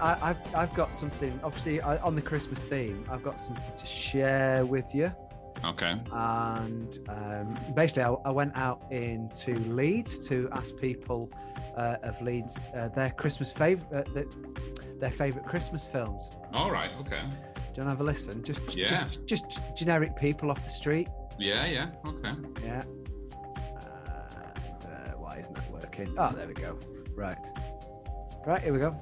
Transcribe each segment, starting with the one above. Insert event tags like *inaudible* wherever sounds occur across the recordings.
I, I've I've got something. Obviously, I, on the Christmas theme, I've got something to share with you. Okay. And um, basically, I, I went out into Leeds to ask people uh, of Leeds uh, their Christmas favorite, uh, their, their favorite Christmas films. All right. Okay. Do you want to have a listen? Just, Yeah. just, just generic people off the street. Yeah. Yeah. Okay. Yeah. And, uh, why isn't that working? Oh, there we go. Right. Right, here we go.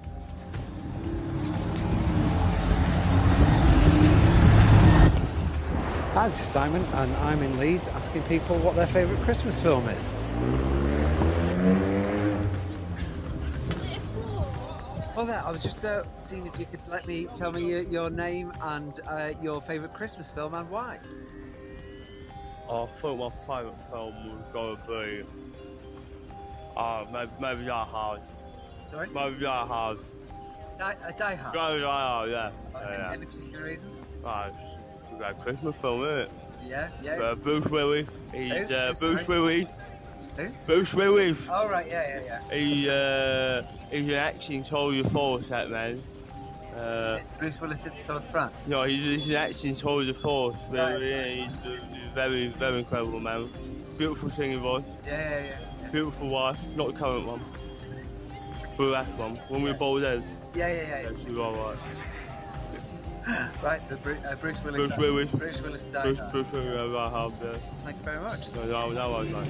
Hi, this is Simon, and I'm in Leeds asking people what their favourite Christmas film is. Well, there, I was just uh, seeing if you could let me tell me your, your name and uh, your favourite Christmas film and why. I think my favourite film was going to be. Uh, maybe, maybe Die Hard. Sorry? Maybe Die Hard. Die, Die Hard. Die Hard, yeah. Any, yeah. any particular reason? Ah, it's, it's a great Christmas film, isn't it? Yeah, yeah. Uh, Bruce Willis. He's Who? uh, Who, Bruce sorry? Willis. Who? Bruce Willis. Oh, right, yeah, yeah, yeah. He, uh, he's an acting soldier force, that man. Uh, Bruce Willis did Tour de France. no, he's, he's an acting soldier force. Right. Yeah, he's, a, he's a very, very incredible man. Beautiful singing voice. Yeah, yeah, yeah. Beautiful wife, not the current one. The last one, when we were bald head. Yeah, yeah, yeah. Yeah, she alright. *gasps* Right, so Bru- uh, Bruce Willis. Bruce Willis. Bruce Willis died. Bruce, Bruce Willis, uh, I have, yeah. Thank you very much. So that, that was like.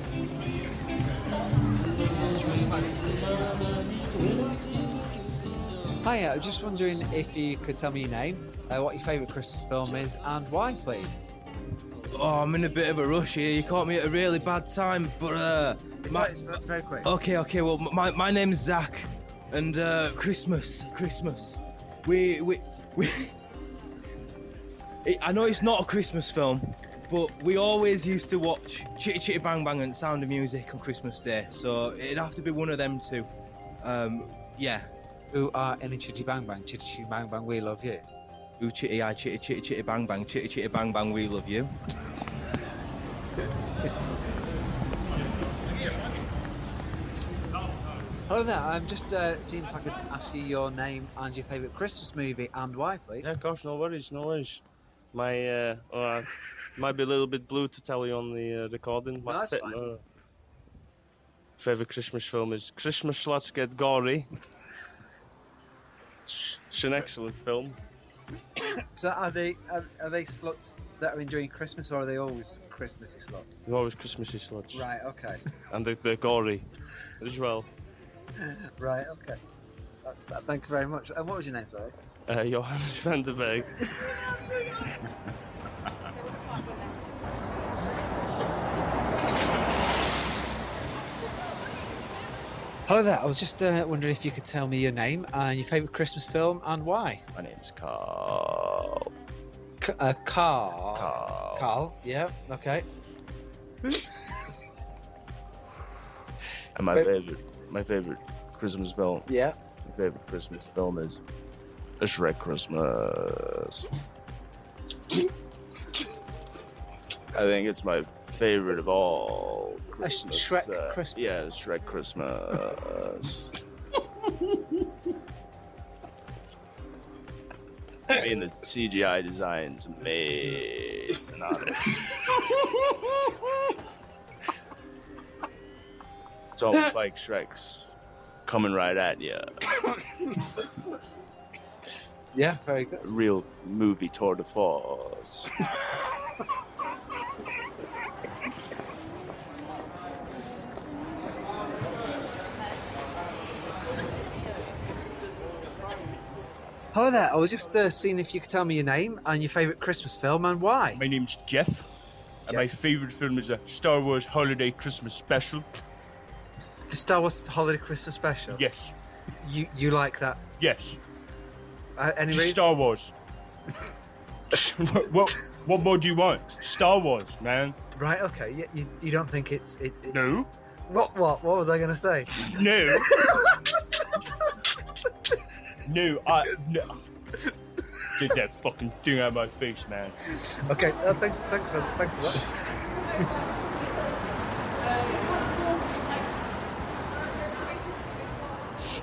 Hi, I was just wondering if you could tell me your name, uh, what your favourite Christmas film is, and why, please. Oh, I'm in a bit of a rush here. You caught me at a really bad time, but uh, It's, my- right, it's very quick. okay, okay. Well, my my name's Zach, and uh, Christmas, Christmas. We we we. *laughs* I know it's not a Christmas film, but we always used to watch Chitty Chitty Bang Bang and Sound of Music on Christmas Day, so it'd have to be one of them two. Um, yeah. Who are in Chitty Bang Bang? Chitty Chitty Bang Bang, we love you. Ooh, chitty, I chitty, chitty, chitty, bang, bang, chitty, chitty, bang, bang, we love you. Hello there, I'm just uh, seeing if I could ask you your name and your favourite Christmas movie and why, please. Yeah, gosh, no worries, no worries. My, uh, uh, might be a little bit blue to tell you on the uh, recording. No, that's fine. uh, Favourite Christmas film is Christmas Slots Get Gory. it's an excellent film. So are they are, are they slots that are enjoying Christmas or are they always Christmassy slots? They're always Christmassy slots. Right, okay. And they're, they're gory as well. *laughs* right, okay. Uh, th- thank you very much. And what was your name, sorry? Uh, Johannes van der Berg. *laughs* Hello there. I was just uh, wondering if you could tell me your name and your favourite Christmas film and why. My name's Carl. C- uh, Carl. Carl. Carl. Yeah. Okay. And my Fa- favorite, my favorite Christmas film, Yeah. my favorite Christmas film is A Shrek Christmas. I think it's my favorite of all. Christmas, Shrek Christmas? Uh, yeah, Shrek Christmas. *laughs* I mean, the CGI design's amazing on it. *laughs* It's almost like Shrek's coming right at you. *coughs* Yeah. Very good. Real movie tour de force. Hello there. I was just uh, seeing if you could tell me your name and your favourite Christmas film and why. My name's Jeff, and my favorite film is a Star Wars Holiday Christmas Special. The Star Wars Holiday Christmas Special. Yes, You you like that? yes, Uh, any just reason? Star Wars. *laughs* what, what what more do you want? Star Wars, man. Right. Okay. You, you, you don't think it's it's, it's No, What what what was I going to say? no, *laughs* no. I no. Get that fucking thing out of my face, man. Okay. Uh, thanks thanks for thanks for that. *laughs*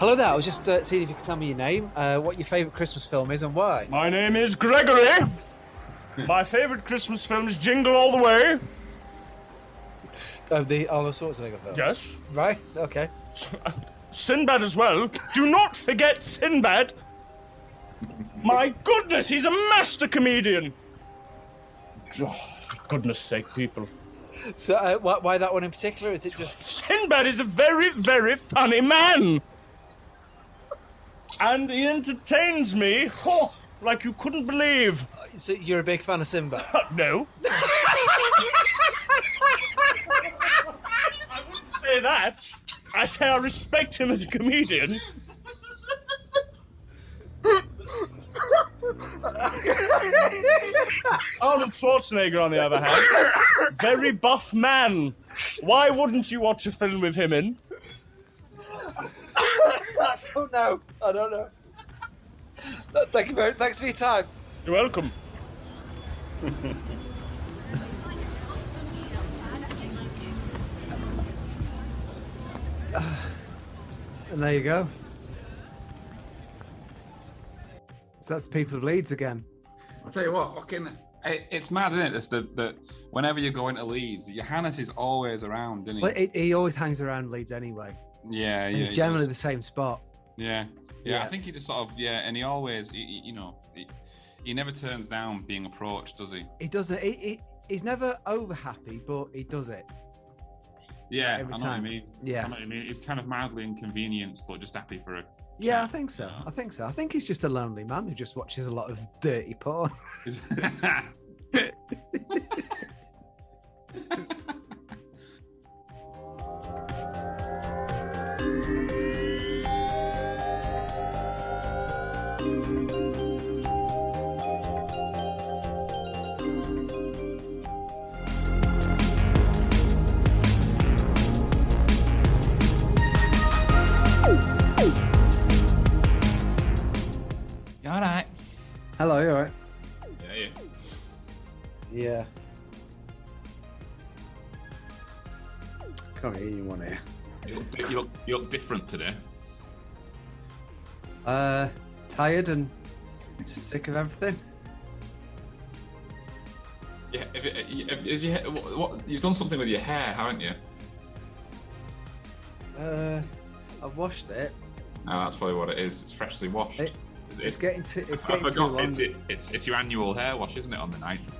Hello there. I was just uh, seeing if you could tell me your name, uh, what your favourite Christmas film is, and why. My name is Gregory. My favourite Christmas film is Jingle All the Way. Of the Arnold Schwarzenegger film. Yes. Right. Okay. Sinbad as well. Do not forget Sinbad. My goodness, he's a master comedian. Oh, for goodness sake, people. So, uh, why, why that one in particular? Is it just? Sinbad is a very, very funny man. And he entertains me oh, like you couldn't believe. So you're a big fan of Simba? *laughs* No. *laughs* I wouldn't say that. I say I respect him as a comedian. Arnold Schwarzenegger, on the other hand, very buff man. Why wouldn't you watch a film with him in? *laughs* I don't know. I don't know. Thank you very. Much. Thanks for your time. You're welcome. *laughs* And there you go. So that's the people of Leeds again. I'll tell you what, fucking, it, it's mad, isn't it? It's the, the whenever you're going to Leeds, Johannes is always around, isn't he? But he, he always hangs around Leeds anyway. Yeah, And yeah. it's he generally the same spot. Yeah. yeah, Yeah. I think he just sort of yeah, and he always, he, he- you know, he, he never turns down being approached, does he? He doesn't. He, he, he's never over happy, but he does it. Yeah, Every I know time. what I mean. I Yeah. know what I mean. He's kind of mildly inconvenienced, but just happy for a. Yeah, I think so. you know? I think so. I think he's just a lonely man who just watches a lot of dirty porn. *laughs* *laughs* *laughs* Hello, you alright? Yeah, yeah. Yeah. Can't hear you one here. You look, you look, you look different today. Uh, tired and just sick of everything. Yeah, if is your, what, what, you've done something with your hair, haven't you? Uh, I've washed it. No, that's probably what it is. It's freshly washed. It- It's, It's getting too. It's I getting too long. It's, it, it's it's your annual hair wash, isn't it? On the 9th.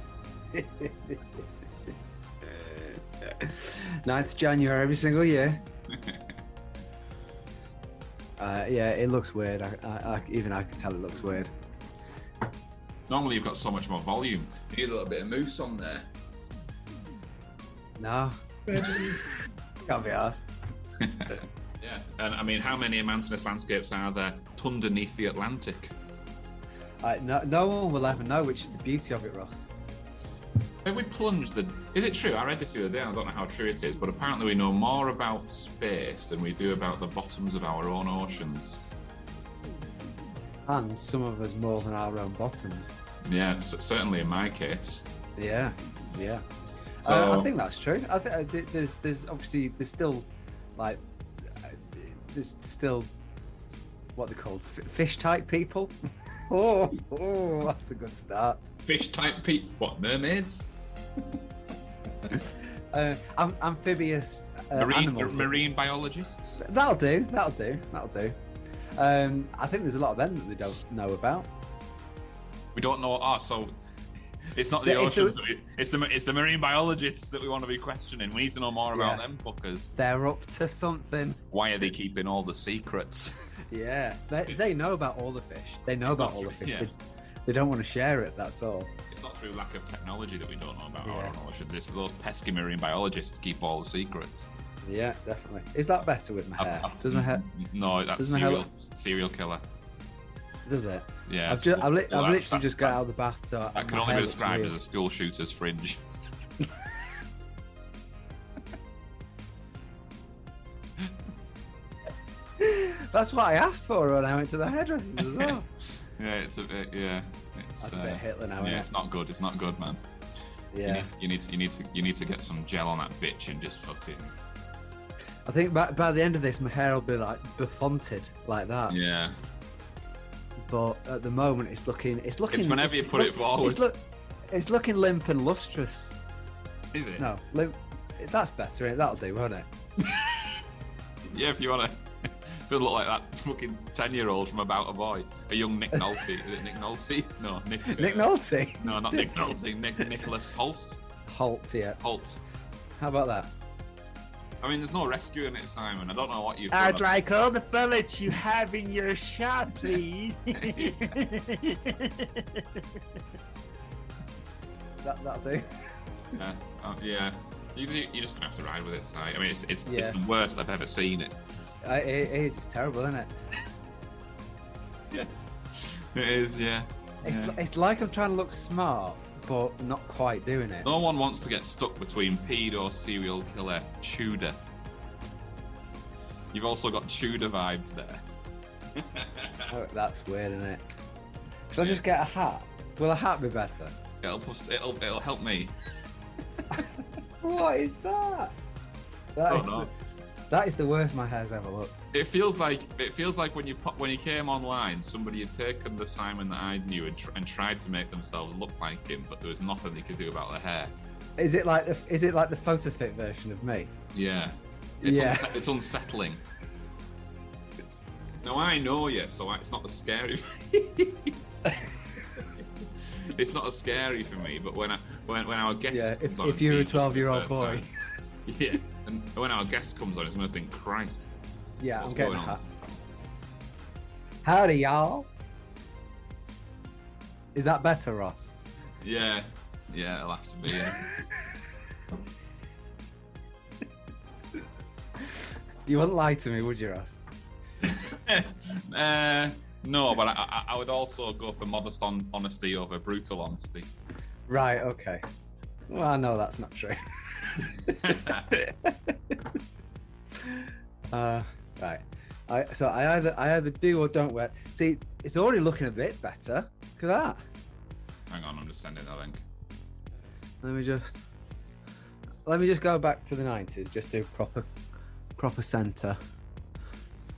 9th *laughs* January every single year. Uh, yeah, it looks weird. I, I, I, even I can tell it looks weird. Normally you've got so much more volume. You need a little bit of mousse on there. No. *laughs* Can't be asked. *laughs* Yeah, and I mean, how many mountainous landscapes are there underneath the Atlantic? Uh, no, no one will ever know, which is the beauty of it, Ross. Have we plunged the? Is it true? I read this the other day. I don't know how true it is, but apparently we know more about space than we do about the bottoms of our own oceans. And some of us more than our own bottoms. Yeah, c- certainly in my case. Yeah, yeah. So Uh, I think that's true. I think there's, there's obviously there's still like uh, there's still what they're called f- fish type people. *laughs* oh, oh, that's a good start. fish type people. What mermaids? *laughs* Uh, am- amphibious uh, marine animals. marine biologists. That'll do. That'll do. That'll do. Um, I think there's a lot of them that they don't know about. We don't know. Oh, so it's not So the oceans. we- It's the it's the marine biologists that we want to be questioning. We need to know more about Yeah. them fuckers. They're up to something. Why are they keeping all the secrets? Yeah, they, *laughs* they know about all the fish. They know It's about all the fish. yeah. They, they don't want to share it. That's all. It's not through lack of technology that we don't know about our Yeah. own oceans. It's those pesky marine biologists keep all the secrets. Yeah, definitely. Is that better with my um, hair? I've- I've- Does my hair? No, that's my hair serial, look- serial killer. Does it? Yeah, I've, just, I've, li- well, I've literally just got out of the bath, so That can only be described as a school shooter's fringe. *laughs* That's what I asked for when I went to the hairdressers as *laughs* well. Yeah, it's a bit. Yeah, it's. That's a bit uh, Hitler now, Yeah, isn't it's not good. It's not good, man. it? You Yeah. need, you need to. You need to. You need to get some gel on that bitch and just fucking. I think by, by the end of this, my hair will be like befronted like that. Yeah. But at the moment, it's looking. It's looking. It's whenever you put it forward. It's, look, it's looking limp and lustrous. Is it? No, limp. That's better. That'll do, won't it? *laughs* Yeah, if you want to. Does look like that fucking ten-year-old from About a Boy, a young Nick Nolte. Is it Nick Nolte? No, Nick. uh, Nolte. No, not Nick Nolte. Nick Nicholas Holst. Halt here. Holt. How about that? I mean, there's no rescue in it, Simon. I don't know what you've I'd like all the bullets you have in your shot, please. *laughs* That that'll do. Yeah, uh, yeah. You, you- you're just gonna have to ride with it, Si. I mean, it's it's, it's the worst I've ever seen it. It, is. It's terrible, isn't it? Yeah. *laughs* It is, yeah. It's Yeah. it's like I'm trying to look smart, but not quite doing it. No one wants to get stuck between pedo serial killer Tudor. You've also got Tudor vibes there. *laughs* Oh, that's weird, isn't it? Should I just get a hat? Will a hat be better? It'll pus- it'll it'll help me. *laughs* What is that? That Don't is know. the, that is the worst my hair's ever looked. It feels like it feels like when you pop, when you came online, somebody had taken the Simon that I knew and, tr- and tried to make themselves look like him, but there was nothing they could do about the hair. Is it like the is it like the photo fit version of me? Yeah. It's, Yeah. unse- it's unsettling. Now I know you, so it's not as scary. *laughs* It's not as scary for me, but when I when, when our guest Yeah, if- if you're a for the 12-year-old boy. time- *laughs* yeah, and when our guest comes on, it's gonna think, Christ, Yeah, I'm getting going on? Howdy, y'all. Is that better, Ross? yeah, yeah, it'll have to be. Yeah. *laughs* You wouldn't lie to me, would you, Ross? *laughs* uh, no, but I, I, I would also go for modest on, honesty over brutal honesty. Right. Okay. Well, I know that's not true. *laughs* *laughs* uh, right. I, so I either I either do or don't wear. See, it's, it's already looking a bit better. Look at that. Hang on, I'm just sending the link. Let me just let me just go back to the nineties. Just do proper proper centre.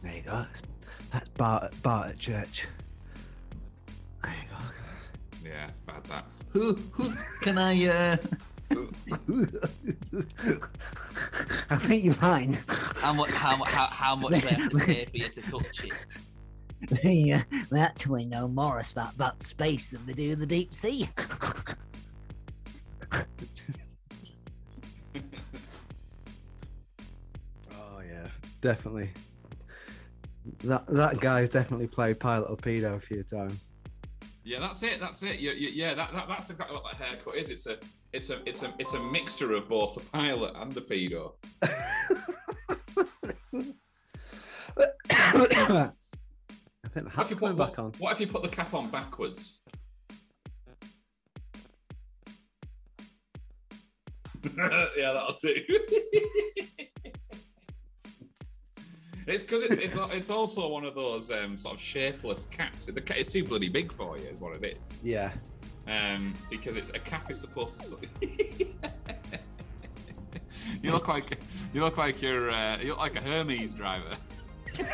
There you go. That's, that's Bart, Bart at church. There you go. Yeah, it's bad that. who Can I, uh, I think you're fine. how much, how, how, how much do I have for you to touch it? they, uh, they actually know more about, about space than they do the deep sea. Oh yeah, definitely. That that guy's definitely played Pilot or Pedo a few times. Yeah, that's it. That's it. You, you, yeah, that, that, that's exactly what that haircut is. It's a, it's a, it's a, it's a mixture of both a pilot and a pedo. *coughs* I think the hat's coming put, back on. What if you put the cap on backwards? *laughs* yeah, that'll do. *laughs* it's because it's, it's it's also one of those um, sort of shapeless caps. The ca- it's too bloody big for you, is what it is. Yeah. Um, because it's a cap is supposed to. *laughs* you look like you look like you're uh, you look like a Hermes driver. *laughs*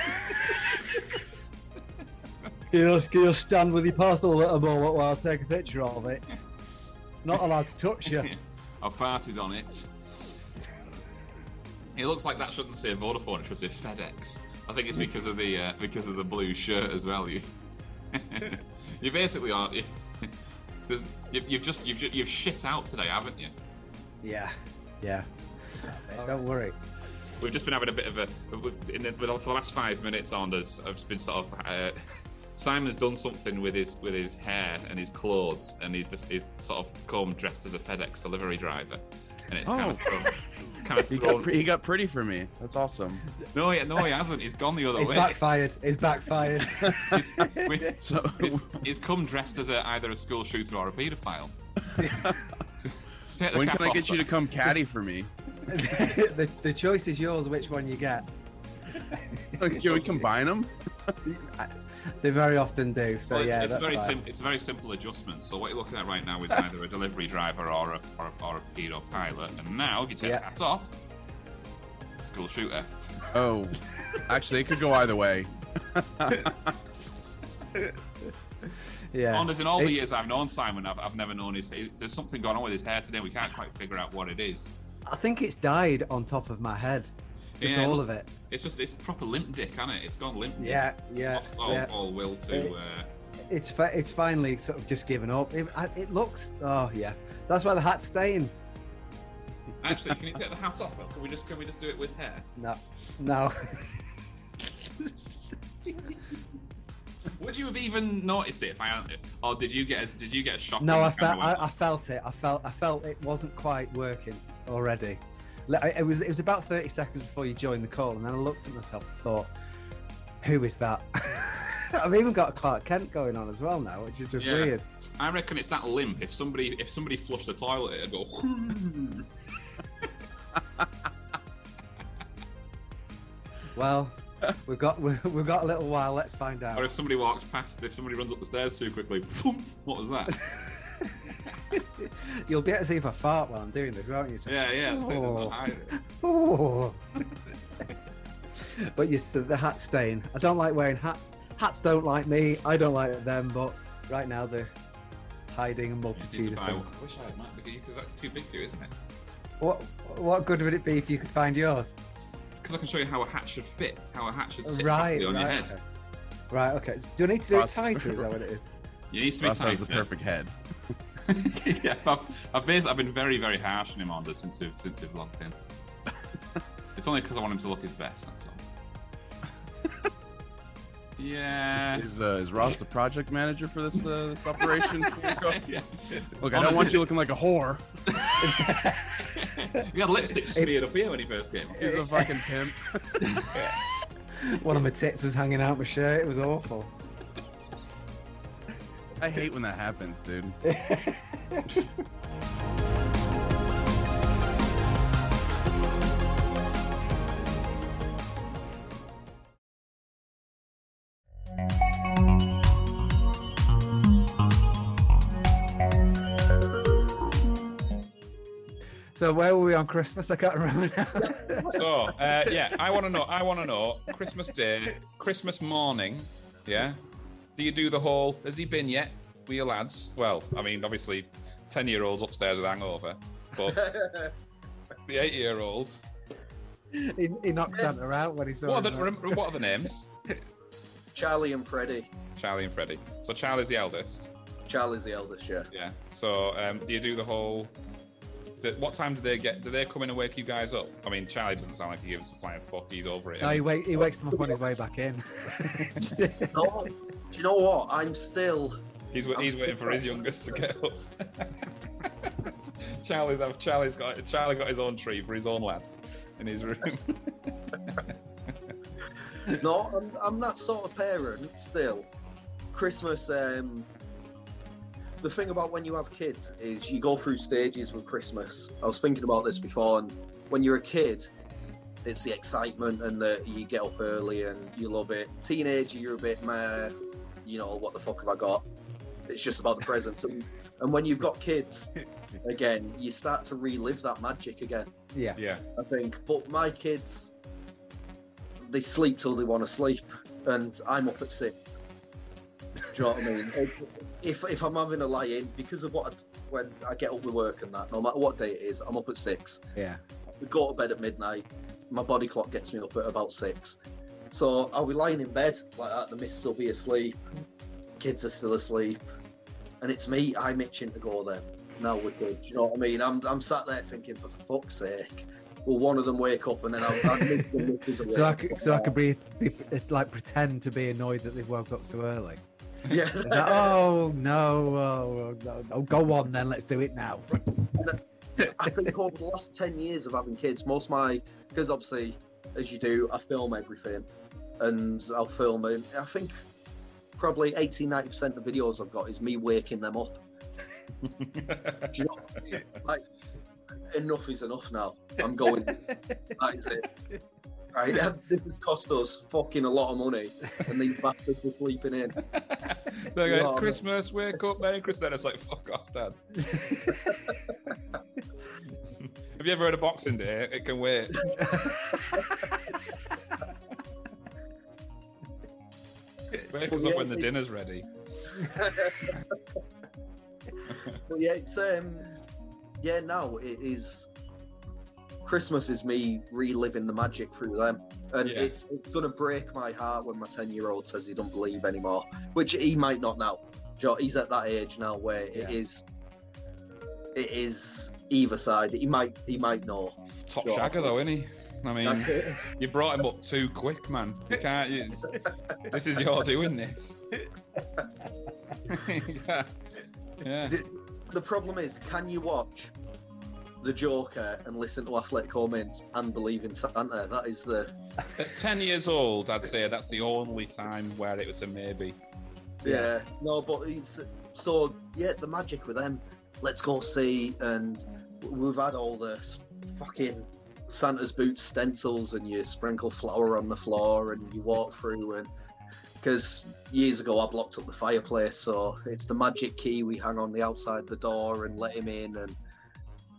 You'll, you'll stand with your parcel a little more while I take a picture of it. Not allowed to touch you. *laughs* I farted on it. It looks like that shouldn't say Vodafone; it should say FedEx. I think it's because of the uh, because of the blue shirt as well. You, *laughs* you basically are. You, *laughs* there's- you, you've just you've you've shit out today, haven't you? Yeah. Yeah. Don't worry. We've just been having a bit of a in the, for the last five minutes on us. I've just been sort of. Uh, *laughs* Simon's done something with his with his hair and his clothes, and he's just he's sort of come dressed as a FedEx delivery driver, and it's kind Oh. of thrown, *laughs* kind of He got, pre- he got pretty for me. That's awesome. No, he, no, he hasn't. He's gone the other It's way. backfired. He's backfired. *laughs* We- *laughs* So he's, he's come dressed as a, either a school shooter or a paedophile. When can I off. get you to come caddy for me? the, the choice is yours which one you get. Can we combine them? They very often do. So Well, it's, yeah, it's that's very sim- it's a very simple adjustment. So what you're looking at right now is either a delivery driver or a or a, or a pedo pilot. And now, if you take Yeah. the hat off, School shooter. Oh, *laughs* actually, it could go either way. *laughs* Yeah. Anders, in all the It's- years I've known Simon, I've, I've never known his. There's something going on with his hair today. We can't quite figure out what it is. I think it's died on top of my head. Just Yeah, all look- of it. It's just it's proper limp dick, isn't it? It's gone limp. dick. Yeah, It's yeah, lost all, yeah. all will to. It's- Uh, It's fi- it's finally sort of just given up. It, it looks. Oh yeah, that's why the hat's staying. actually, can you take *laughs* the hat off? Can we just can we just do it with hair? No, no. *laughs* Would you have even noticed it if I hadn't? Or did you get a, did you get a shock? No, I felt I, I felt it. I felt I felt it wasn't quite working already. It was it was about thirty seconds before you joined the call, and then I looked at myself and thought, "Who is that?" *laughs* I've even got Clark Kent going on as well now, which is just Yeah. weird. I reckon it's that limp. If somebody if somebody flushed the toilet, it'd go. *laughs* Well, we've got we've got a little while. Let's find out. or if somebody walks past, if somebody runs up the stairs too quickly, *laughs* what was that? You'll be able to see if I fart while I'm doing this, won't you? So- yeah, yeah. So there's Oh. no hiding *laughs* it. Oh. but yes, the hat stain. I don't like wearing hats. Hats don't like me. I don't like them. But right now they're hiding a multitude of things. I wish I had mine because that's too big for you, isn't it? What what good would it be if you could find yours? Because I can show you how a hat should fit, how a hat should sit Right, on right, your head. okay. Right. Okay. Do I need to do it tighter? Is that what it is? It needs to be Ross has tight. the perfect head. *laughs* yeah, I've, I've, been, I've been very, very harsh on him on this since we've since we've logged in. *laughs* it's only because I want him to look his best. That's all. *laughs* Yeah. Is, uh, is Ross the project manager for this uh, this operation? yeah. Look, I don't want you looking like a whore. You had lipstick smeared up here when he first came. He's a fucking pimp. One of my tits was hanging out my shirt. It was awful. I hate when that happens, dude. *laughs* So where were we on Christmas? I can't remember now. *laughs* So, uh, yeah, I want to know. I want to know. Christmas Day, Christmas morning. Yeah. Do you do the whole? Has he been yet? We your lads? Well, I mean, obviously, ten-year-olds upstairs with hangover, but *laughs* the eight-year-old. he, he knocked Santa out when he saw. What are the remember, what are the names? *laughs* Charlie and Freddie. Charlie and Freddie. So Charlie's the eldest. Charlie's the eldest, yeah. Yeah. So um, do you do the whole? Do, what time do they get? Do they come in and wake you guys up? I mean, Charlie doesn't sound like he gives a flying fuck. He's over it. No, he, wake, he wakes them up on his way back in. *laughs* No, do you know what? I'm still. He's he's waiting for his youngest to get up. *laughs* Charlie's Charlie's got Charlie got his own tree for his own lad in his room. *laughs* No, I'm, I'm that sort of parent still. Christmas, um, the thing about when you have kids is you go through stages with Christmas. I was thinking about this before, and when you're a kid, it's the excitement and that you get up early and you love it. Teenager, you're a bit meh, you know, what the fuck have I got? It's just about the presents. *laughs* And, and when you've got kids, *laughs* again, you start to relive that magic again. yeah. yeah. I think. But my kids, they sleep till they want to sleep, and I'm up at six. Do you know what I mean? *laughs* If, if, if I'm having a lie in, because of what I, when I get up with work and that, no matter what day it is, I'm up at six. Yeah. We go to bed at midnight. My body clock gets me up at about six. So I'll be lying in bed like that. The missus will be asleep. Kids are still asleep, and it's me. I'm itching to go there. Now we're good. Do you know what I mean? I'm I'm sat there thinking, for fuck's sake, will one of them wake up and then I'll, I'll miss the missus awake. *laughs* So I could, so I could be, be like pretend to be annoyed that they've woke up so early. Yeah. Like, oh no, oh, no, no, go on then, let's do it now. I think over the last 10 years of having kids, most of my, because obviously, as you do, I film everything and I'll film it. I think probably 80 90% of the videos I've got is me waking them up. *laughs* You know I mean? Like, enough is enough now. I'm going, that is it. Right, this has cost us fucking a lot of money, and these bastards are sleeping in. *laughs* It's Yeah. Christmas, wake up, Merry Christmas. It's like, fuck off, Dad. *laughs* Have you ever heard of Boxing Day? It can wait. Up when the dinner's ready. *laughs* But yeah, it's um, yeah. Now it is. Christmas is me reliving the magic through them, and Yeah. it's it's gonna break my heart when my ten year old says he don't believe anymore, which he might not now. Joe, he's at that age now where Yeah. it is. It is either side. He might he might know. Top Sure. shagger though, isn't he? I mean, you brought him up too quick, man. You can't. You, this is your doing this. *laughs* yeah. Yeah. The problem is, can you watch the Joker and listen to Athletic Mints and believe in Santa? That is the At ten years old, I'd say that's the only time where it was a maybe. Yeah. No, but it's so yeah, the magic with them. Let's go see, and we've had all this fucking Santa's boots stencils, and you sprinkle flour on the floor, and you walk through, and because years ago I blocked up the fireplace, so it's the magic key we hang on the outside the door and let him in, and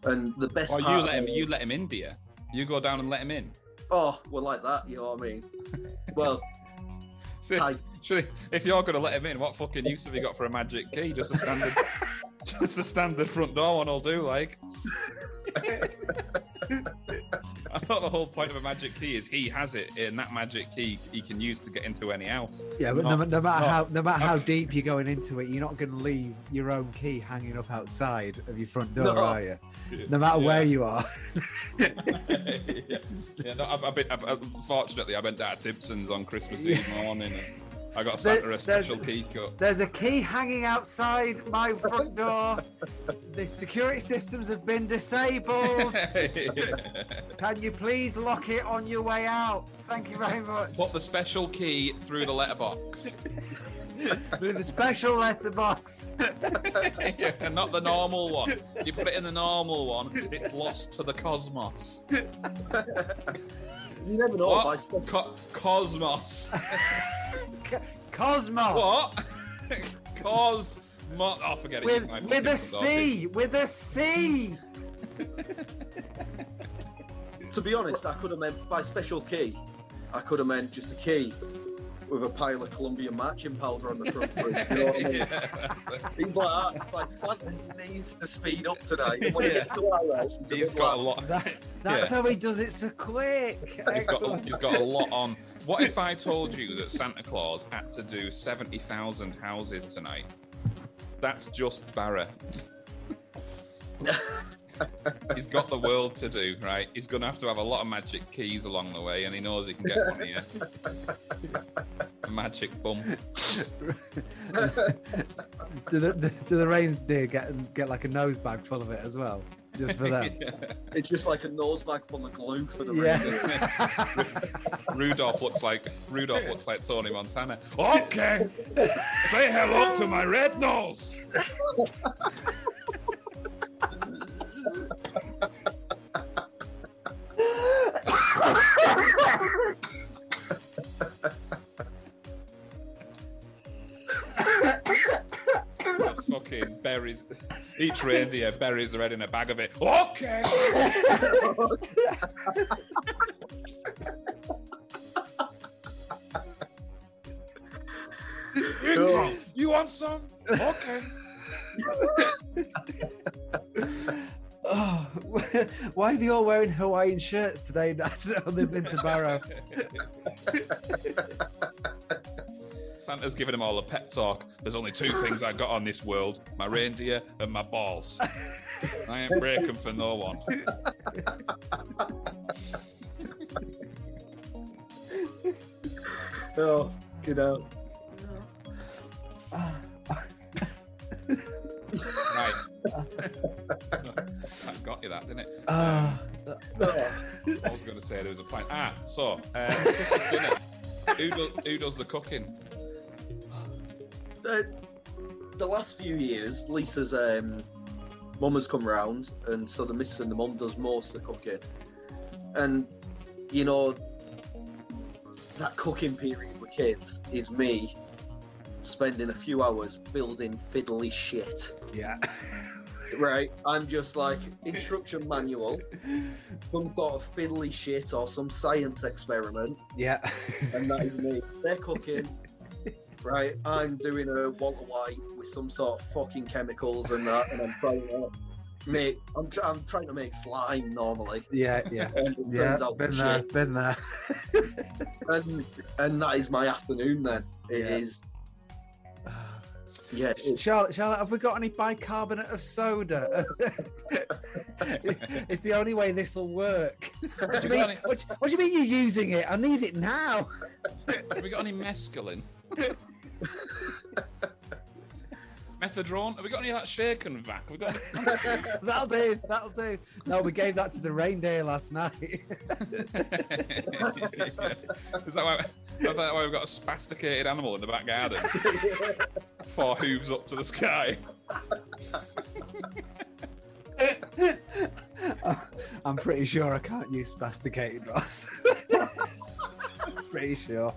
and the best. Or you let him. You let him in, dear. You go down and let him in. Oh, we're like that. You know what I mean? *laughs* Well, *laughs* So if, Hi. if you're going to let him in, what fucking use have you got for a magic key? Just a standard, *laughs* just a standard front door one will do. Like, I thought the whole point of a magic key is he has it, and that magic key he can use to get into any house. Yeah, but Not- no, no matter not- how no matter how deep you're going into it, you're not going to leave your own key hanging up outside of your front door, No. are you? No matter where you are. yeah, *laughs* yeah no, I've, I've been, I've, I've- fortunately, I went down to Timpson's on Christmas Eve morning, and I got There- Santa a special key cut. There's a key hanging outside my front door. the security systems have been disabled. *laughs* Can you please lock it on your way out? Thank you very much. Put the special key through the letterbox. *laughs* Through the special letterbox. *laughs* yeah, not the normal one. You put it in the normal one, it's lost to the cosmos. you never know. What? Co- cosmos. Cosmos. what? *laughs* Cosmos. Oh, forget it. With, My with a fucking C. With a C. To be honest, I could have meant by special key. I could have meant just a key with a pile of Colombian marching powder on the front. room, you know what I mean? *laughs* Yeah, so Things like that. It's like Santa needs to speed up today. And when he Yeah. gets to our house, he's, He's bit got a lot. That, *laughs* that's Yeah. how he does it so quick. He's got, he's got a lot on. What if I told you that Santa Claus had to do 70,000 houses tonight? That's just Barra. He's got the world to do, right? He's going to have to have a lot of magic keys along the way, and he knows he can get one here. magic bump. *laughs* do the do the reindeer get get like a nose bag full of it as well, just for them? *laughs* it's just like a nose bag full of glue for the Yeah. reindeer. *laughs* Rudolph looks like Rudolph looks like Tony Montana. Okay, say hello to my red nose. *laughs* fucking berries. Each reindeer buries their head in a bag of it. Okay. Oh. You want some? Okay. Oh, *laughs* why are they all wearing Hawaiian shirts today? on the *laughs* been to Barrow. *laughs* Santa's giving them all a pep talk. There's only two things I got on this world my reindeer and my balls. I ain't breaking for no one. Oh, you know. Right. that got you that, didn't it? Ah, I was going to say there was a point. Ah, so, um, Who, who does the cooking? Uh, the last few years, Lisa's um, mum has come round, and so the missus and the mum does most of the cooking. And you know, that cooking period with kids is me spending a few hours building fiddly shit. yeah. right? I'm just like *laughs* instruction manual, some sort of fiddly shit or some science experiment, Yeah. and that is me. They're cooking. Right, I'm doing a Walter White with some sort of fucking chemicals and that, and I'm trying to make. I'm, try, I'm trying to make slime normally, yeah, yeah. *laughs* Yeah, turns out been shit. there, been there. and and that is my afternoon. Then it Yeah. is. Yeah, Charlotte, Charlotte, have we got any bicarbonate of soda? *laughs* it's the only way this will work. What do, you mean, any- what, what do you mean you're using it? I need it now. Have we got any mescaline? *laughs* Methadone? Have we got any of that Shake n' Vac? Have we got any... *laughs* That'll do. That'll do. No, we gave that to the reindeer last night. *laughs* Is that why, is that why we've got a spasticated animal in the back garden? *laughs* Four hooves up to the sky. I'm pretty sure I can't use spasticated, Ross. pretty sure.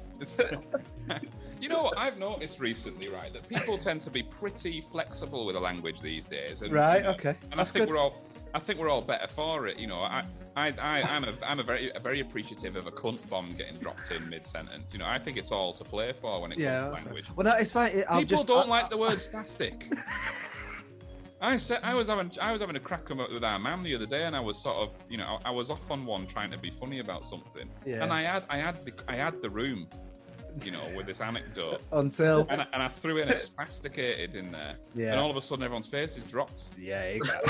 You know what I've noticed recently, right? That people tend to be pretty flexible with the language these days. And, Right, you know, okay. And That's I think good. we're all. I think we're all better for it, you know. I, I, I, I'm a, I'm a very, very appreciative of a cunt bomb getting dropped in mid-sentence. You know, I think it's all to play for when it Yeah. comes to language. Well, no, it's fine. I'll People just, don't I- like the word spastic. *laughs* I said I was having I was having a crack with with our man the other day, and I was sort of you know I, I was off on one trying to be funny about something, Yeah. and I had I had the I had the room, you know, with this anecdote, *laughs* until. and I, and I threw in a spasticated in there, Yeah. and all of a sudden everyone's faces dropped, Yeah, *laughs* got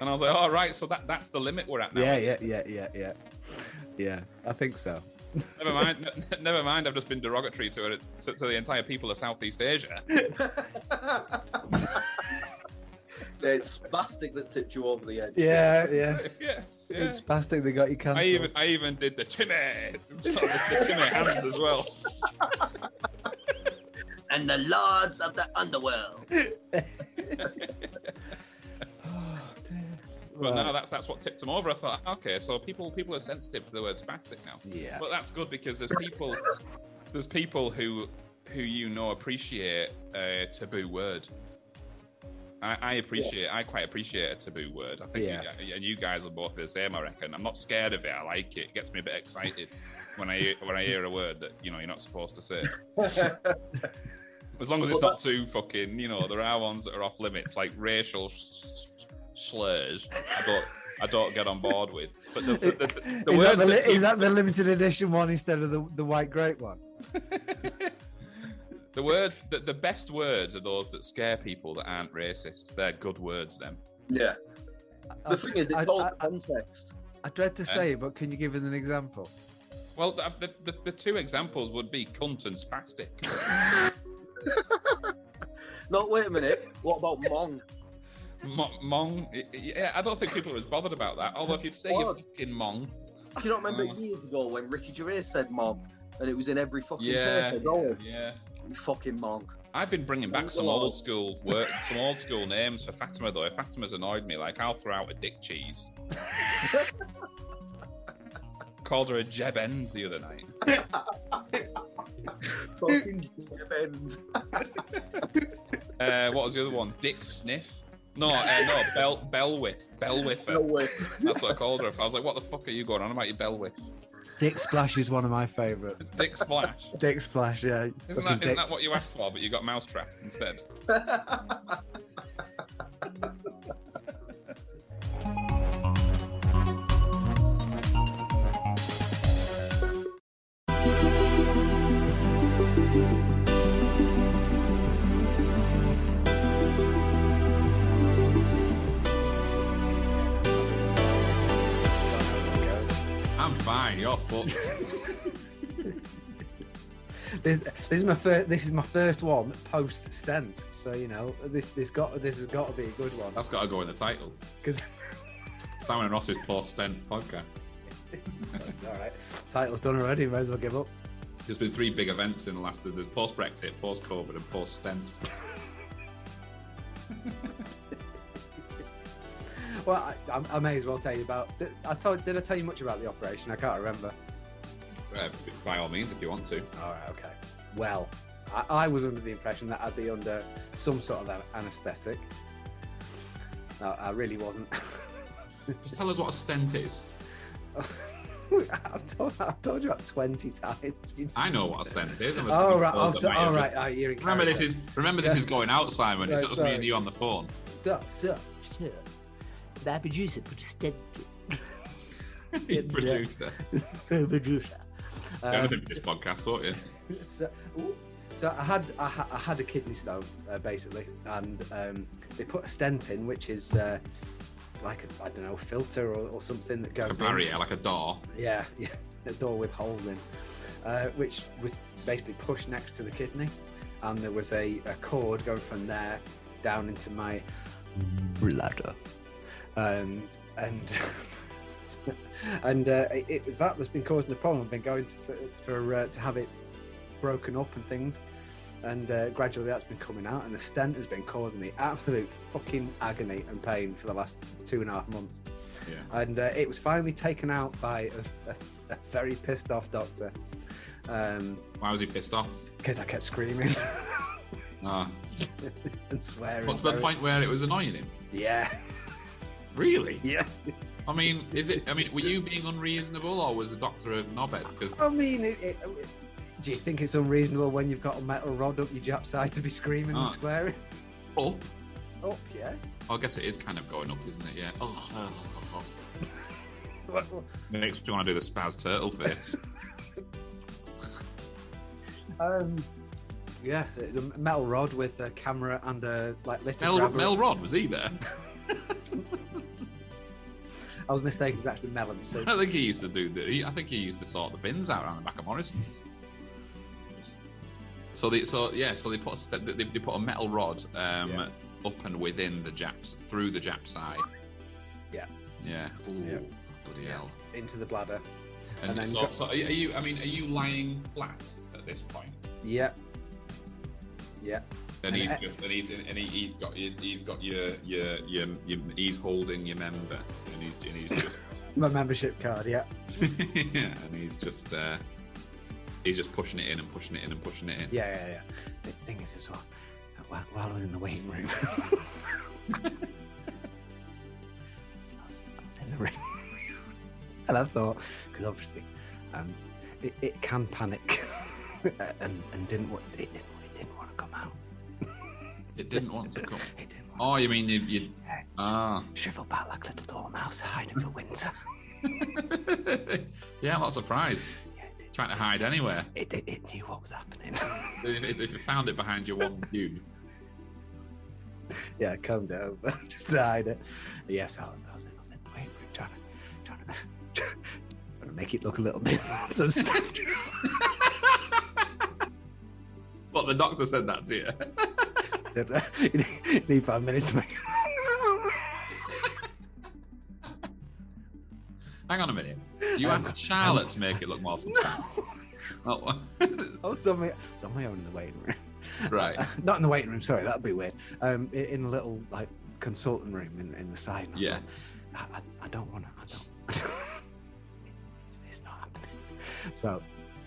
and I was like, all right, so that that's the limit we're at now. yeah, yeah, yeah, yeah, yeah. Yeah, I think so. *laughs* Never mind, n- never mind. I've just been derogatory to, it, to to the entire people of Southeast Asia. It's spastic that tipped you over the edge. Yeah, yeah. *laughs* yes, yeah. It's spastic they got you cancelled. I even I even did the Timmy, sort the, the Timmy hands as well. *laughs* And the lords of the underworld. *laughs* But no, that's that's what tipped them over. I thought, okay, so people people are sensitive to the word spastic now. Yeah. But that's good because there's people there's people who who you know appreciate a taboo word. I, I appreciate I quite appreciate a taboo word. I think Yeah. you, and you guys will both the same. I reckon. I'm not scared of it. I like it. It gets me a bit excited *laughs* when I hear, when I hear a word that you know you're not supposed to say. *laughs* As long as it's not too fucking, you know, there are ones that are off limits, like racial slurs. I don't, I don't get on board with. But the, the, the, the is, that the, that is that the limited edition one instead of the, the white grape one? *laughs* the words, the, the best words are those that scare people that aren't racist. They're good words. Then Yeah. The I- thing is, it's I- all I- context. I dread to eh? say it, but can you give us an example? well, the, the, the, the two examples would be cunt and spastic. *laughs* No, wait a minute. What about Mong? Mo- mong, yeah, I don't think people are as bothered about that. Although if you'd say you're fucking mong, Do you not remember Oh. years ago when Ricky Gervais said Mong? And it was in every fucking yeah, paper going, yeah. "You fucking monk. I've been bringing back some old school work, some old school names for Fatima though. If Fatima's annoyed me, like I'll throw out a dick cheese. *laughs* Called her a Jeb End the other night. *laughs* Fucking bend. *laughs* Uh, what was the other one? Dick Sniff. No, uh, no, Bell Bellwith, No Bellwiffer. way. That's what I called her. I was like, "What the fuck are you going on about, you Bellwith?" Dick Splash is one of my favourites. Dick Splash. Dick Splash, yeah. Isn't Fucking that, dick. isn't that what you asked for? But you got Mousetrap instead. *laughs* You're fucked. *laughs* This, this is my first. This is my first one post stent. So you know this. This got. This has got to be a good one That's got to go in the title. because. Simon and Ross's post stent podcast. *laughs* all right, title's done already. Might as well give up. There's been three big events in the last. There's post Brexit, post COVID, and post stent. *laughs* Well, I, I, may as well tell you about. Did I told? Did I tell you much about the operation? I can't remember. Uh, by all means, if you want to. All right, okay. Well, I, I was under the impression that I'd be under some sort of anaesthetic. no, I really wasn't. *laughs* Just tell us what a stent is. *laughs* I've told, I've told you about 20 times. I know what a stent is. I'm Oh, right. Oh, so, that all right. Oh, you're in Remember this is remember this Yeah. is going out, Simon. It's Right, just me and you on the phone. So, so, Sir, my producer put a stent He's producer. in producer. You're um, for this podcast, won't you? *laughs* so, so I had I, ha- I had a kidney stone uh, basically, and um, they put a stent in, which is uh, like a, I don't know filter or, or something that A goes in. barrier, like a door. Yeah, *laughs* yeah, a door with holes in, uh, which was basically pushed next to the kidney, and there was a, a cord going from there down into my bladder, and and *laughs* and uh, it, it was that that's been causing the problem. I've been going to, for, for uh, to have it broken up and things. And uh, gradually that's been coming out, and the stent has been causing me absolute fucking agony and pain for the last two and a half months Yeah. and uh, it was finally taken out by a, a, a very pissed off doctor um, Why was he pissed off? because I kept screaming Ah. *laughs* and swearing. What's the point where it was annoying him? Yeah, Really? yeah. I mean, is it? I mean, were you being unreasonable, or was the doctor a knobhead? Because I mean, it, it, do you think it's unreasonable when you've got a metal rod up your jap side to be screaming Ah. and swearing? Up. Up, yeah. I guess it is kind of going up, isn't it? Yeah. Oh. *laughs* What- what- Makes me want to do the spaz turtle face. *laughs* Um, yeah, a metal rod with a camera and a like little. Mel, grabber. Mel Rod was he there? *laughs* I was mistaken. It's actually melon soup. I think he used to do. The, he, I think he used to sort the bins out around the back of Morrison's. So they, so yeah, so they put a, they, they put a metal rod um, Yeah. up and within the Japs through the Jap's eye. Yeah. Yeah. Ooh, Yeah. bloody hell. into the bladder. And, And then so, go- so are you? I mean, are you lying flat at this point? Yeah. Yeah. And And he's I- just and he's and he, he's got your, he's got your, your your your he's holding your member and he's and he's just *laughs* My membership card. Yeah. yeah, *laughs* and he's just uh, he's just pushing it in and pushing it in and pushing it in. Yeah, yeah, yeah. The thing is, as well, while, while I was in the waiting room, *laughs* So I, was, I was in the room, and I thought, because obviously, um, it, it can panic, and and didn't want it, It didn't want to come. It didn't want. Oh, you mean you? you Yeah, ah, shrivel back like a little dormouse hiding for winter. *laughs* *laughs* yeah, I'm not surprised. Yeah, it, did. Trying to hide anywhere. it, it, it knew what was happening. *laughs* if you found it behind your one cube. yeah, combed it over just hide it. Yeah, so I was, I was in the waiting room trying to, trying to, trying to make it look a little bit substantial. But the doctor said that to you. Said, uh, *laughs* you need five minutes to make *laughs* Hang on a minute. You Um, asked Charlotte to make it look more substantial. *laughs* Oh, I was on my, was on my own in the waiting room. right. Not in the waiting room, sorry, that'd be weird. Um, i- in a little like consultant room in, in the side. and Yeah. thought, I, I, I don't want to, I don't. it's, it's not happening. So,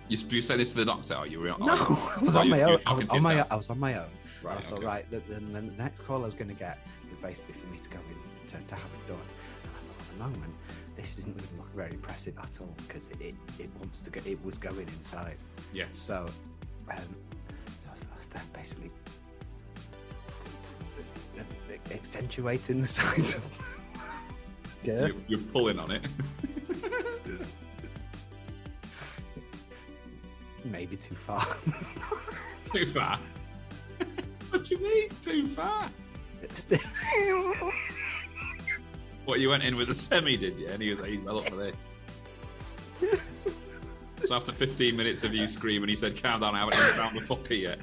You, you said this to the doctor, or you were? no, I was Oh, on you- my own. I was on my. I was on my own. Right. I thought, okay. right, the, the, the next call I was going to get was basically for me to go in to, to have it done. And I thought, at the moment, this isn't going to look very impressive at all because it, it, it wants to go, it was going inside. Yeah. So, um, so I was, I was then basically uh, uh, accentuating the *laughs* size of. Yeah. You, you're pulling on it. *laughs* Maybe too far. *laughs* Too far. What do you mean? Too far? *laughs* What you went in with a semi, did you? And he was like, he's well up for this. so after 15 minutes of you screaming, he said, "Calm down, I haven't even found the fucker yet."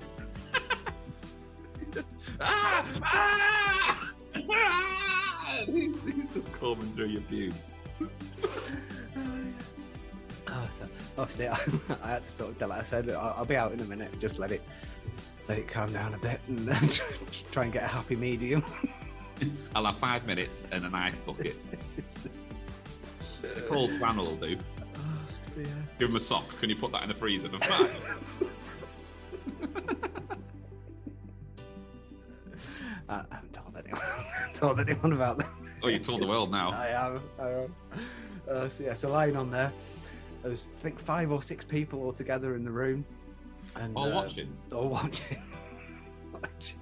*laughs* ah! Ah! Ah! *laughs* He's, he's just combing through your pubes. Oh, so obviously, I, I had to sort of tell her. I said, I'll, "I'll be out in a minute. Just let it, let it calm down a bit, and then *laughs* try and get a happy medium." I'll have five minutes and an ice bucket. A cold flannel will do. So, yeah. Give him a sock. Can you put that in the freezer for five? I, I haven't told anyone. *laughs* told anyone about that. Oh, you told the world now. I am. I am. Uh, so yeah, so lying on there, there was I think five or six people all together in the room, and All uh, watching. all watching. *laughs* Watching.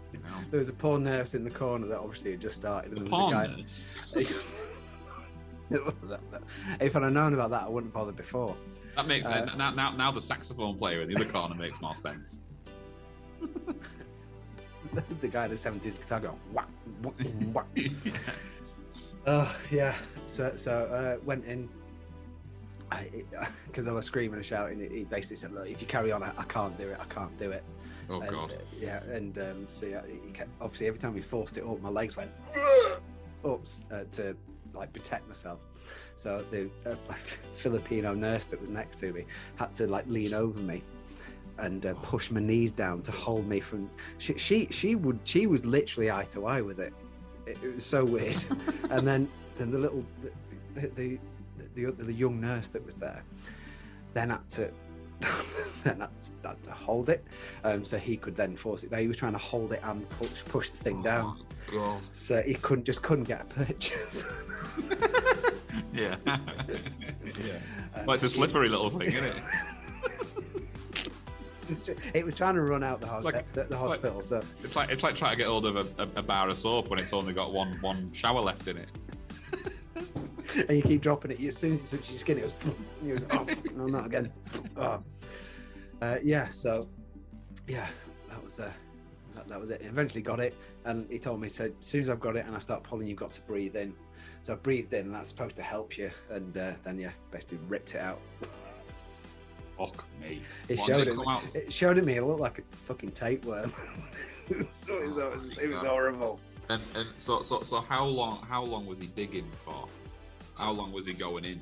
There was a poor nurse in the corner that obviously had just started, and The there was a guy. nurse. *laughs* if I'd have known about that, I wouldn't bother before. That makes Uh, now, now now the saxophone player in the other corner makes more sense. *laughs* the guy in the seventies guitar going whack, whack, whack. Oh yeah. So so uh, went in. Because *laughs* I, was screaming and shouting, he basically said, "Look, if you carry on, I, I can't do it. I can't do it." Oh and, god. uh, yeah, and um, so yeah, he kept, obviously every time we forced it up, my legs went *laughs* up uh, to like protect myself. So the uh, *laughs* Filipino nurse that was next to me had to like lean over me and uh, push my knees down to hold me from. She she she would she was literally eye to eye with it. It, it was so weird. and then then the little the the, the the the young nurse that was there then had to *laughs* then had to, had to hold it um, so he could then force it down. He was trying to hold it and push push the thing down. Oh, God. So he couldn't just couldn't get a purchase. *laughs* Yeah. *laughs* And well, it's a she- slippery little thing, isn't it? It was, tr- it was trying to run out the, hos- Like- the, the hospital. So It's like it's like trying to get hold of a, a, a bar of soap when it's only got one one shower left in it. *laughs* and you keep dropping it. As soon as you touch your skin, it *laughs* and you go, oh, fuck, no, not again. *laughs* Oh. Uh, yeah. So yeah, that was uh, that, that was it. Eventually got it, and he told me said as soon as I've got it and I start pulling, you've got to breathe in. So I breathed in, and that's supposed to help you. And uh, then yeah, basically ripped it out. Fuck me. It What, showed it. out? It showed it me. It looked like a fucking tapeworm. so it was, it was, it was horrible. And, and so so so how long how long was he digging for? How long was he going in?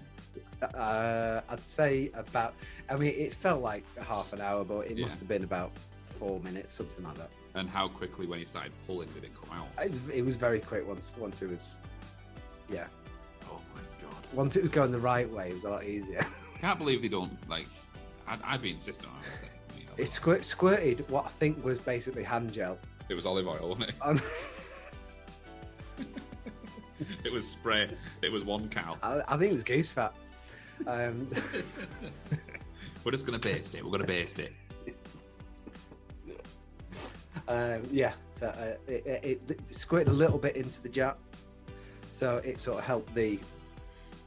Uh, I'd say about. I mean, it felt like half an hour, but it Yeah. must have been about four minutes, something like that. And how quickly when he started pulling did it come out? It, it was very quick once. Once it was, yeah. Oh my god. Once it was going the right way, it was a lot easier. *laughs* Can't believe they don't like. I'd, I'd be insistent on this thing. You know, It squirt, squirted what I think was basically hand gel. it was olive oil, wasn't it? *laughs* *laughs* It was spray. It was one cow. I, I think it was goose fat. Um, *laughs* We're just gonna baste it. We're gonna baste it. um, yeah, so uh, it, it, it squirted a little bit into the jar, so it sort of helped the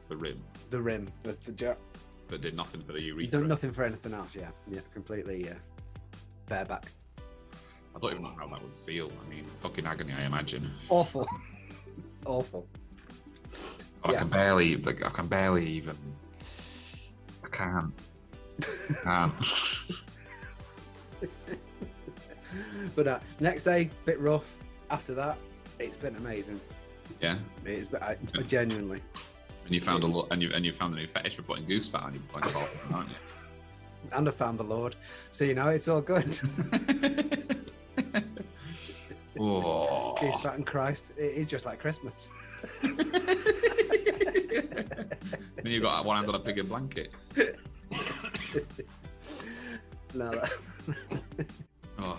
The rim, the rim of the jar. but did nothing for the urethra. No, nothing for anything else. Yeah, yeah, completely uh, bareback. I don't even know how that would feel. I mean, fucking agony. I imagine. Awful, *laughs* awful. I Yeah. can barely. Like, I can barely even. I can't. I can't. *laughs* *laughs* But uh, next day, bit rough. After that, it's been amazing. yeah. It's been, I, genuinely. And you found a lot, and you and you found a new fetish for putting goose fat on your body, aren't you? *laughs* And I found the Lord, so you know it's all good. Oh. Goose fat and Christ, it is just like Christmas. Then you've got one hand on a bigger blanket. No, that, Oh.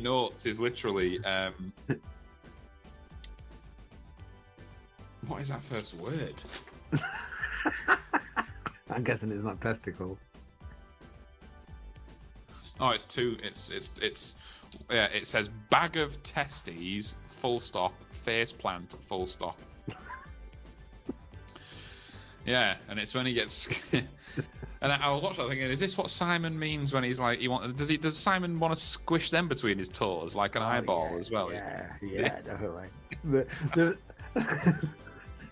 Notes is literally um, *laughs* what is that first word? *laughs* I'm guessing it's not testicles. Oh, it's two. It's it's it's yeah. It says bag of testes, full stop. Face plant, full stop. *laughs* yeah, and it's when he gets. And I, I was watching, that thinking, is this what Simon means when he's like, he want? Does he? Does Simon want to squish them between his toes like an oh, eyeball as well? Oh, Yeah, *laughs* yeah, definitely. The, the,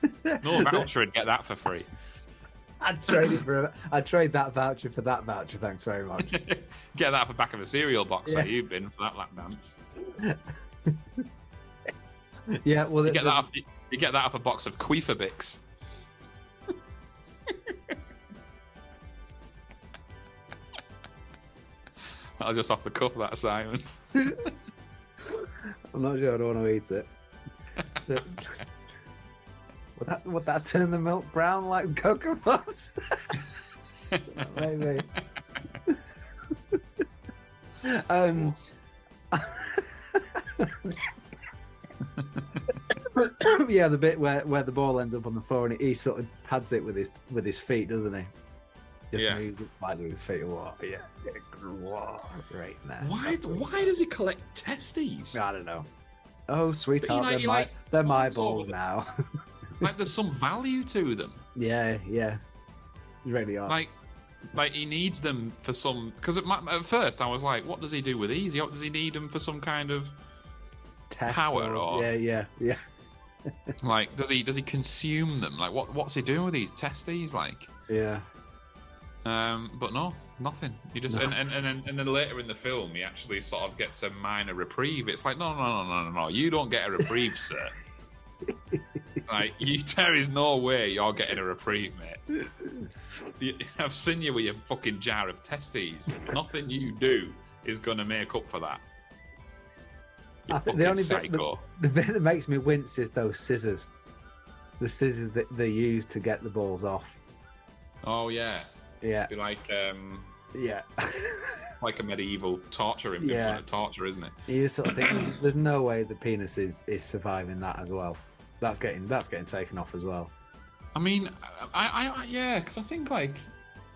*laughs* No voucher would get that for free. I'd trade it for. A, I'd trade that voucher for that voucher. Thanks very much. *laughs* Get that for back of a cereal box where Yeah. you've been for that lap dance. Yeah, well, You the, get the- that off. You get that off a box of Queefabix. *laughs* That was just off the cuff, that Simon. I'm not sure I don't want to eat it. So- *laughs* would that would that turn the milk brown like cocoa puffs? *laughs* Maybe. um. yeah, the bit where, where the ball ends up on the floor and he sort of pads it with his with his feet, doesn't he? Just Yeah. moves it with his feet. Whoa, yeah, whoa, right now. Why? Why does he collect testes? I don't know. Oh, sweetheart, like- they're, my, like they're my balls over balls them. now. *laughs* Like, there's some value to them. yeah, yeah. You really are. Like, like he needs them for some. Because at, at first I was like, what does he do with these? Does he need them for some kind of Test power or- Yeah, yeah, yeah. *laughs* like? Does he does he consume them? Like, what what's he doing with these testes? Like, Yeah. Um, but no, nothing. You just No. and, and and then and then later in the film he actually sort of gets a minor reprieve. It's like, no, no, no, no, no, no. You don't get a reprieve, *laughs* sir. Like, you, there is no way you're getting a reprieve, mate. You, I've seen you with your fucking jar of testes. Nothing you do is gonna make up for that. You I think the only bit, the, the bit that makes me wince is those scissors. The scissors that they use to get the balls off. Oh yeah, Yeah, be like um, yeah. *laughs* like a medieval torture implement Yeah. torture, isn't it? you just sort of think there's- *clears throat* there's no way the penis is, is surviving that as well. That's getting that's getting taken off as well. I mean, I, I, I yeah, because I think like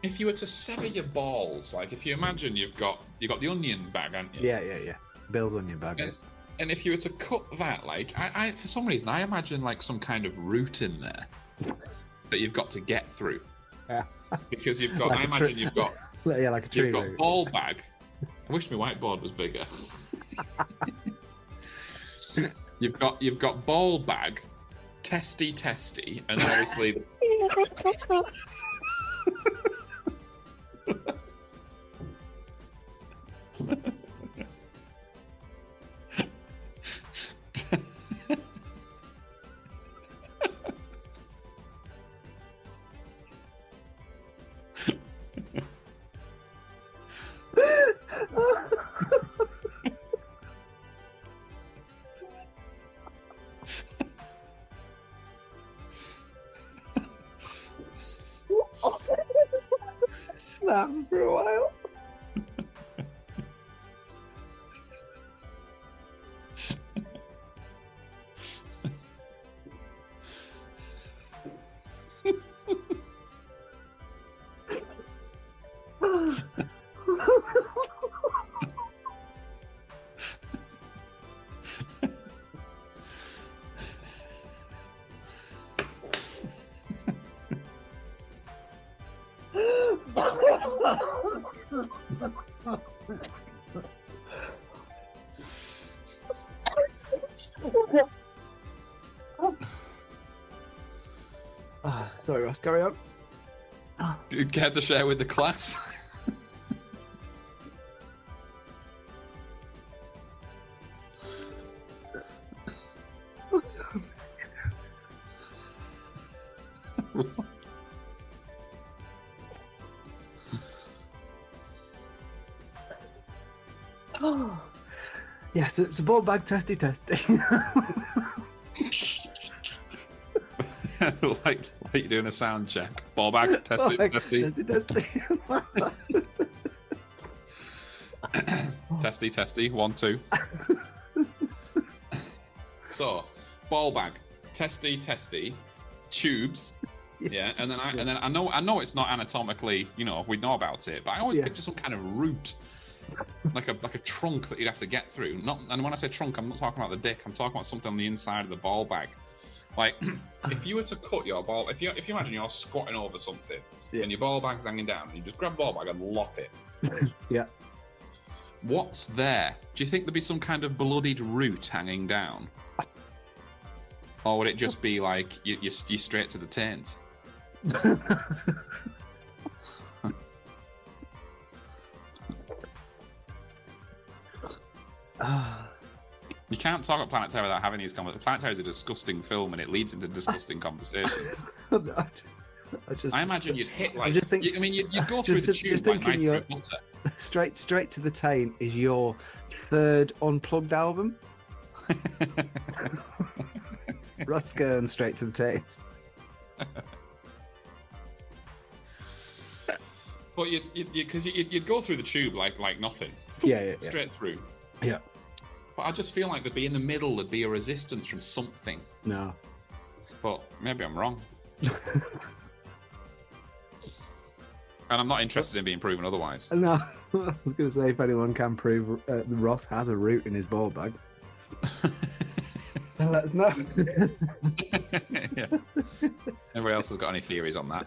if you were to sever your balls, like if you imagine you've got you got the onion bag, haven't you? Yeah, yeah, yeah. Bill's onion bag. And, and if you were to cut that, like I, I, for some reason, I imagine like some kind of root in there that you've got to get through. Yeah. Because you've got, Like I a imagine tree- you've got, *laughs* yeah, like a tree you've got root. ball bag. I wish my whiteboard was bigger. *laughs* you've got, you've got ball bag, testy testy, and then obviously *laughs* sorry, Ross, carry on. Oh. do you care to share with the class? oh. *laughs* Yes, it's a ball bag testy testy. *laughs* *laughs* like, like *laughs* you're doing a sound check. Ball bag, *laughs* test it, testy, testy testy. *laughs* testy, testy. One, two. so, ball bag, testy, testy, tubes. Yeah, and then I and then I know I know it's not anatomically, you know, we know about it, but I always Yeah. picture some kind of root, like a like a trunk that you'd have to get through. Not and when I say trunk, I'm not talking about the dick. I'm talking about something on the inside of the ball bag. Like, *clears throat* if you were to cut your ball, if you if you imagine you're squatting over something Yeah. and your ball bag's hanging down, and you just grab the ball bag and lock it. yeah. What's there? Do you think there'd be some kind of bloodied root hanging down? Or would it just be like you, you, you straight to the taint? Ah, You can't talk about Planet Terror without having these conversations. Planet Terror is a disgusting film and it leads into disgusting *laughs* conversations. *laughs* I just, I imagine you'd hit like. just think- you- I mean, you'd, you'd go through just- the just tube like thinking you're- butter. *laughs* straight straight to the taint is your third unplugged album. Ruska and straight to the taint. But you, because you, you'd, you'd go through the tube like like nothing, Yeah, yeah, yeah. straight through. Yeah. But I just feel like there'd be in the middle, there'd be a resistance from something. No. But maybe I'm wrong. *laughs* and I'm not interested in being proven otherwise. No, *laughs* I was going to say if anyone can prove uh, Ross has a root in his ball bag, *laughs* then let us know. yeah. Anybody else has got any theories on that?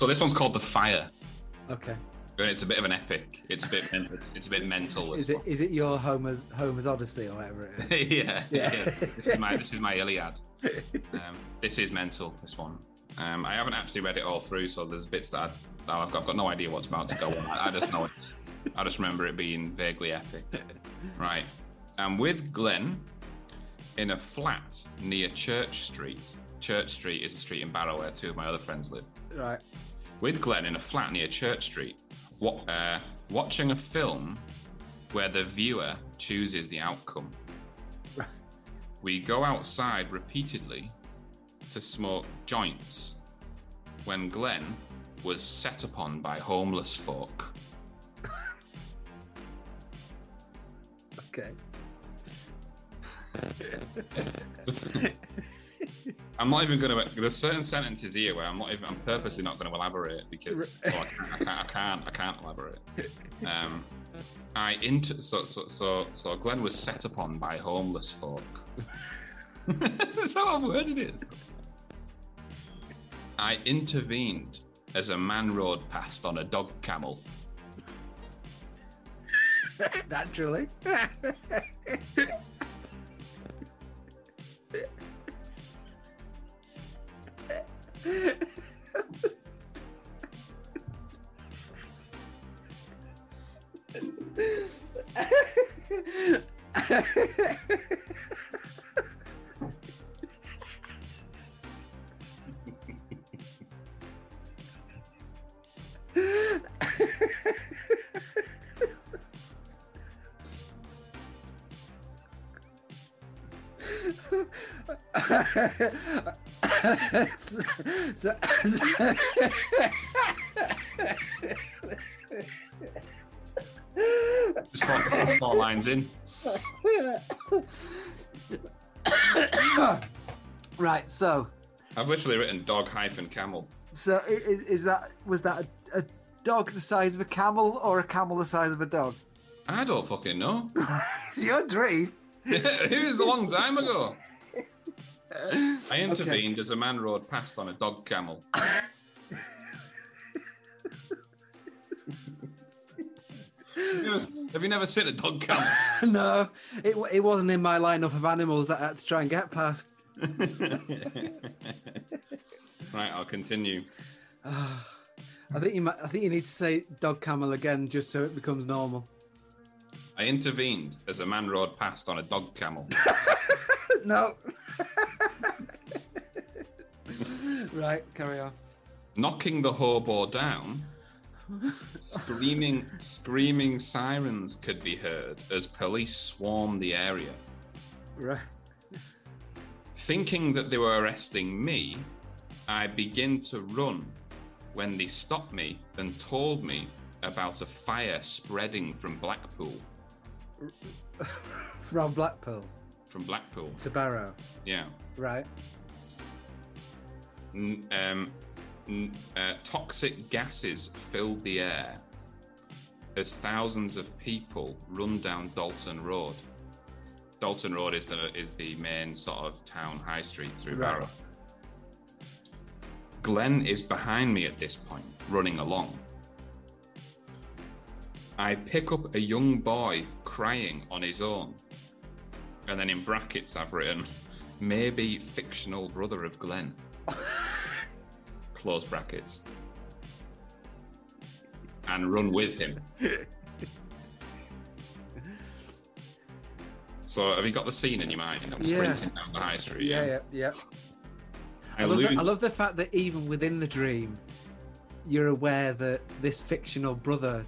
So this one's called The Fire. okay. It's a bit of an epic. It's a bit mental. It's a bit mental. Is it is it your Homer's Homer's Odyssey or whatever it is? *laughs* yeah, yeah. Yeah. This is my this is my Iliad. Um, this is mental. This one. Um, I haven't actually read it all through, so there's bits that I, I've, got, I've got no idea what's about to go on. I, I just know it. I just remember it being vaguely epic. Right. I'm with Glenn in a flat near Church Street. Church Street is a street in Barrow where two of my other friends live. Right. With Glenn in a flat near Church Street, wa- uh, watching a film where the viewer chooses the outcome. *laughs* We go outside repeatedly to smoke joints when Glenn was set upon by homeless folk. *laughs* Okay. *laughs* I'm not even going to. There's certain sentences here where I'm not even. I'm purposely not going to elaborate because oh, I, can't, I can't. I can't. I can't elaborate. Um, I inter. So so so so Glenn was set upon by homeless folk. *laughs* That's how I've worded it. I intervened as a man rode past on a dog camel. *laughs* Naturally. *laughs* so, so, uh, Just four, just four lines in. right. So, I've literally written dog hyphen camel. so i- is, is that was that a, a dog the size of a camel or a camel the size of a dog? I don't fucking know. *laughs* Your dream. *laughs* it was a long time ago. I intervened as a man rode past on a dog camel. Have you never- Have you never seen a dog camel? *laughs* no, it, it wasn't in my lineup of animals that I had to try and get past. *laughs* right, I'll continue. *sighs* I think you might, I think you need to say dog camel again just so it becomes normal. I intervened as a man rode past on a dog camel. *laughs* no. *laughs* right, carry on. Knocking the hobo down, screaming, screaming sirens could be heard as police swarmed the area. Right. Thinking that they were arresting me, I begin to run when they stopped me and told me about a fire spreading from Blackpool. *laughs* From Blackpool From Blackpool, to Barrow. yeah. Right. Um, uh, toxic gases filled the air as thousands of people run down Dalton Road. Dalton Road is the is the main sort of town high street through Right. Barrow. Glenn is behind me at this point, running along. I pick up a young boy crying on his own. And then in brackets, I've written, maybe fictional brother of Glenn. Close brackets. And run with him. *laughs* So, have you got the scene in your mind? I'm Yeah. sprinting down the high street. Yeah, yeah, yeah. I, I love, lose. the, I love the fact that even within the dream, you're aware that this fictional brother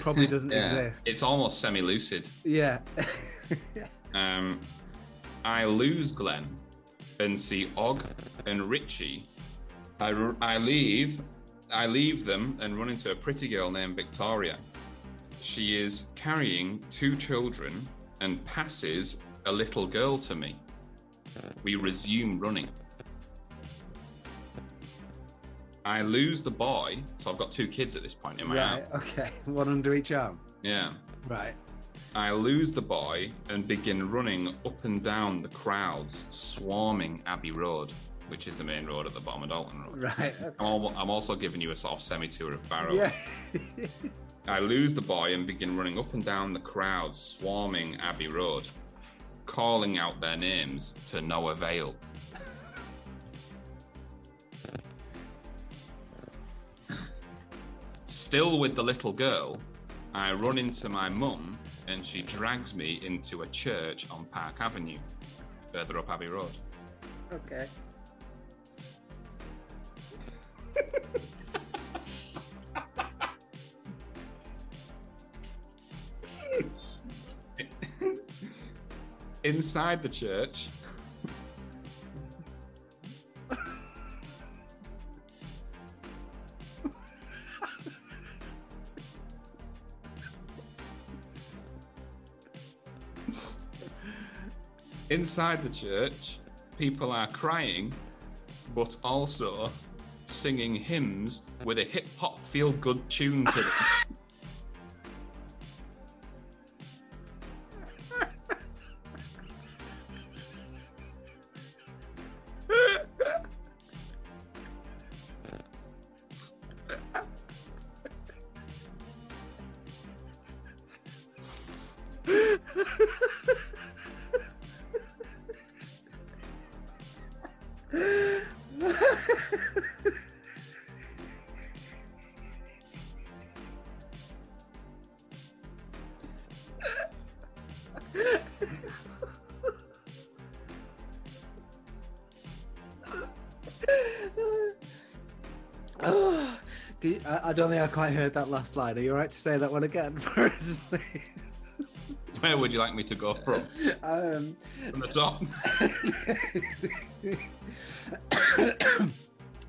probably *laughs* doesn't Yeah. exist. It's almost semi-lucid. Yeah. *laughs* Um, I lose Glenn and see Og and Richie. I, I leave, I leave them and run into a pretty girl named Victoria. She is carrying two children and passes a little girl to me. We resume running. I lose the boy, so I've got two kids at this point in my right. arm. Okay. *laughs* One under each arm. Yeah. Right. I lose the boy and begin running up and down the crowds swarming Abbey Road, which is the main road at the bottom of Dalton Road. Right. Okay. I'm, al- I'm also giving you a sort of semi tour of Barrow. Yeah. I lose the boy and begin running up and down the crowds swarming Abbey Road, calling out their names to no avail. Still with the little girl, I run into my mum and she drags me into a church on Park Avenue, further up Abbey Road. okay. Inside the church, inside the church, people are crying, but also singing hymns with a hip hop feel good tune to them. *laughs* you- I, I don't think I quite heard that last line. Are you alright to say that one again *laughs* for us, please? Where would you like me to go from? Um, From the top? *coughs*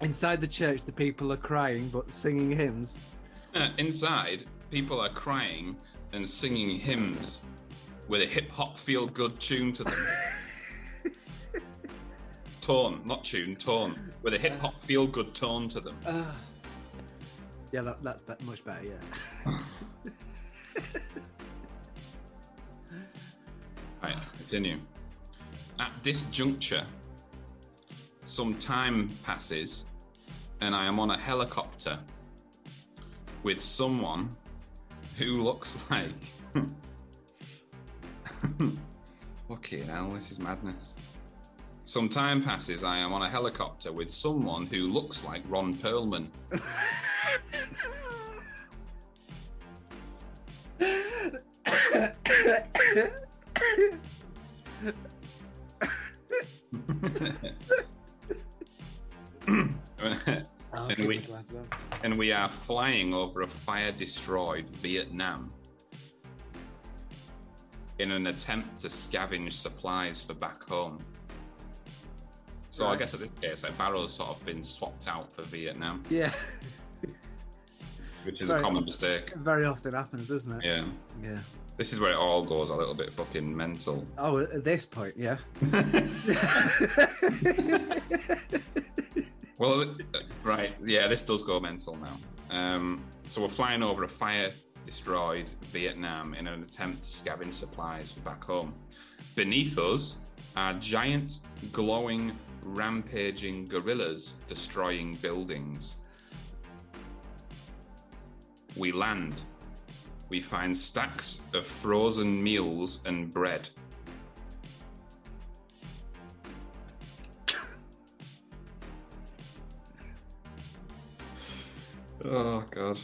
inside the church, the people are crying but singing hymns. Inside, people are crying and singing hymns with a hip hop feel good tune to them. *laughs* tone, not tune, tone. With a hip hop feel good tone to them. Ah. Yeah, that, that's be- much better. Yeah. *laughs* Right, continue. At this juncture, some time passes and I am on a helicopter with someone who looks *laughs* like. *laughs* Fucking hell, this is madness. Some time passes, I am on a helicopter with someone who looks like Ron Perlman. And, we, me a glass of that. and we are flying over a fire destroyed Vietnam in an attempt to scavenge supplies for back home. So I guess at this case, like Barrow's sort of been swapped out for Vietnam, Yeah, which is Right. a common mistake. very often happens, doesn't it? Yeah. Yeah. This is where it all goes a little bit fucking mental. Oh, at this point, yeah. *laughs* *laughs* Well, right, yeah, this does go mental now. Um, so we're flying over a fire-destroyed Vietnam in an attempt to scavenge supplies for back home. Beneath us are giant, glowing rampaging gorillas destroying buildings. We land. We find stacks of frozen meals and bread. Oh god.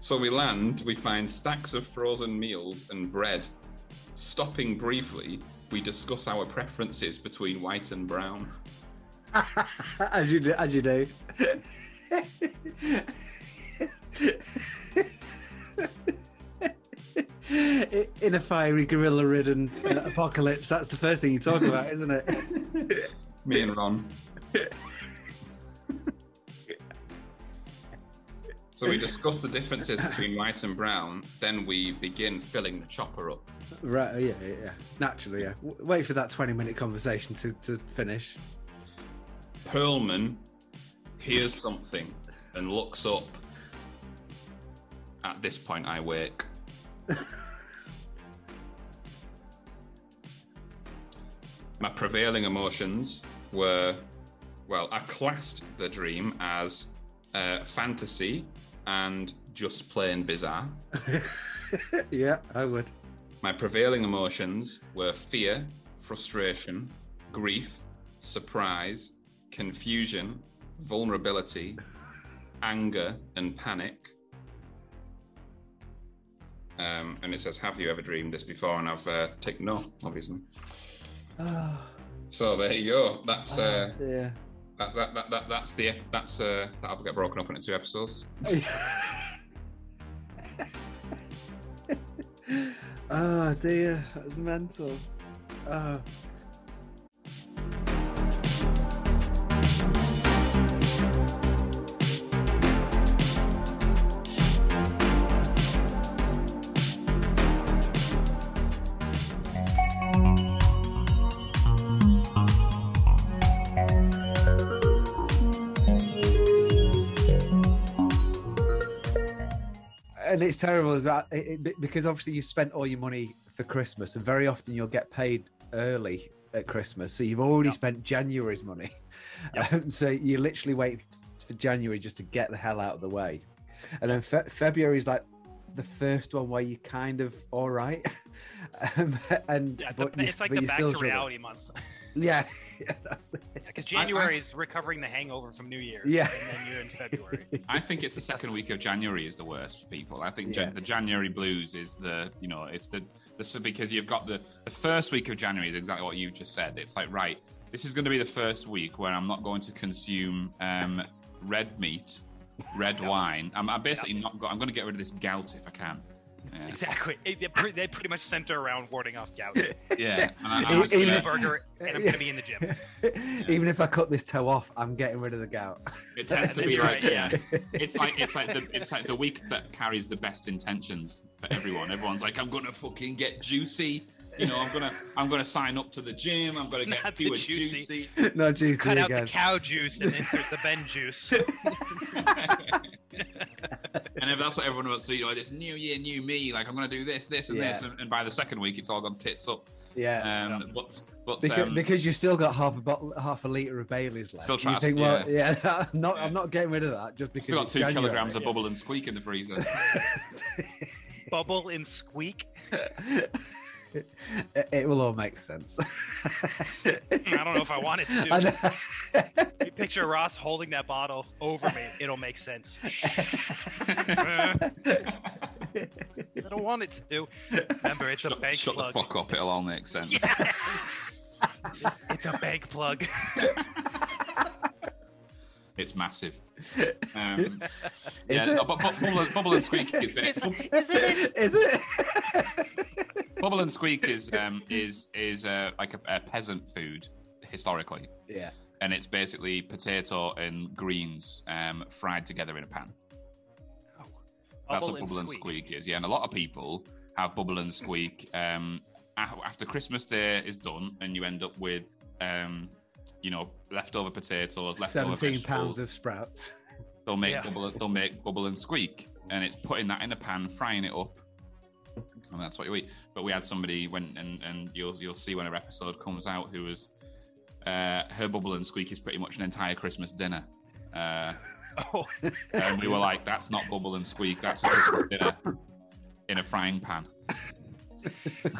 so we land, we find stacks of frozen meals and bread. Stopping briefly, we discuss our preferences between white and brown. *laughs* as you do, as you do. In a fiery gorilla-ridden uh, apocalypse, that's the first thing you talk about, isn't it? *laughs* Me and Ron. So we discuss the differences between white and brown, then we begin filling the chopper up. right? oh, Yeah, yeah, yeah. Naturally, yeah. W- Wait for that twenty-minute conversation to, to finish. Perlman hears something and looks up. At this point, I wake. *laughs* My prevailing emotions were well, I classed the dream as uh, fantasy and just plain bizarre. *laughs* yeah, I would. My prevailing emotions were fear, frustration, grief, surprise, confusion, vulnerability, *laughs* anger, and panic. Um, and it says, "Have you ever dreamed this before?" And I've uh, ticked no, obviously. Oh, *sighs* So there you go. That's uh, dear. That, that, that, that that's the that's uh, that'll get broken up into two episodes. oh *laughs* dear, that's mental. Oh. And it's terrible as well it, it- because obviously you spent all your money for Christmas, and very often you'll get paid early at Christmas, so you've already spent January's money. *laughs* Um, so you literally wait for January just to get the hell out of the way, and then fe- February is like the first one where you kind of all right, *laughs* um, and Yeah, the, you- it's like the back to reality month. *laughs* Yeah, *laughs* yeah, that's it. Because January is recovering the hangover from New Year's. Yeah. And then you're in February. *laughs* I think it's the second week of January is the worst for people. I think Yeah. Jan- the January blues is the you know it's the the because you've got the the first week of January is exactly what you just said. It's like right, this is going to be the first week where I'm not going to consume um, red meat, red *laughs* wine. I'm, I'm basically not. Go- I'm going to get rid of this gout if I can. Yeah. Exactly. It- They pre- they pretty much center around warding off gout. *laughs* Yeah, and I- I'm I'm gonna a burger and I'm going to be in the gym. *laughs* Even if I cut this toe off, I'm getting rid of the gout. It tends to be right, like yeah. yeah. It's like it's like the it's like the week that carries the best intentions for everyone. Everyone's like, I'm gonna fucking get juicy. You know, I'm gonna I'm gonna sign up to the gym. I'm gonna get Not the fewer juicy. juicy. no juicy Cut out again. the cow juice and insert the Ben juice. *laughs* And if that's what everyone wants to, you know, this new year, new me. Like I'm gonna do this, this, and this, and, and by the second week, it's all gone tits up. yeah. Um, but but because, um, because you've still got half a bottle, half a liter of Bailey's left. Still trying to- think, well, yeah, *laughs* I'm not, Yeah. I'm not getting rid of that just because still got two January. kilograms of bubble and squeak in the freezer. *laughs* Bubble and squeak. *laughs* it, *laughs* it will all make sense. *laughs* I don't know if I want it to. *laughs* You picture Ross holding that bottle over me. It'll make sense. I don't want it to. Remember, it's a shut bank shut the fuck up. It'll all make sense. It's a bank plug. It's massive. Um, Is yeah, it? no, but, but bubble, and- bubble and squeak is bit, Is it? Bubble and squeak is um, is is uh, like a, a peasant food historically, yeah. and it's basically potato and greens um, fried together in a pan. That's Bubble what and bubble and squeak. squeak is. Yeah, and a lot of people have bubble and squeak um, after Christmas Day is done, and you end up with um, you know leftover potatoes, leftover 17 vegetables. pounds of sprouts. They'll make Yeah. bubble. They'll make bubble and squeak, and it's putting that in a pan, frying it up, and that's what you eat. But we had somebody when, and and you'll you'll see when our episode comes out who was uh, her bubble and squeak is pretty much an entire Christmas dinner. Uh, *laughs* Oh, and we were like, "That's not bubble and squeak. That's a Christmas dinner in a frying pan."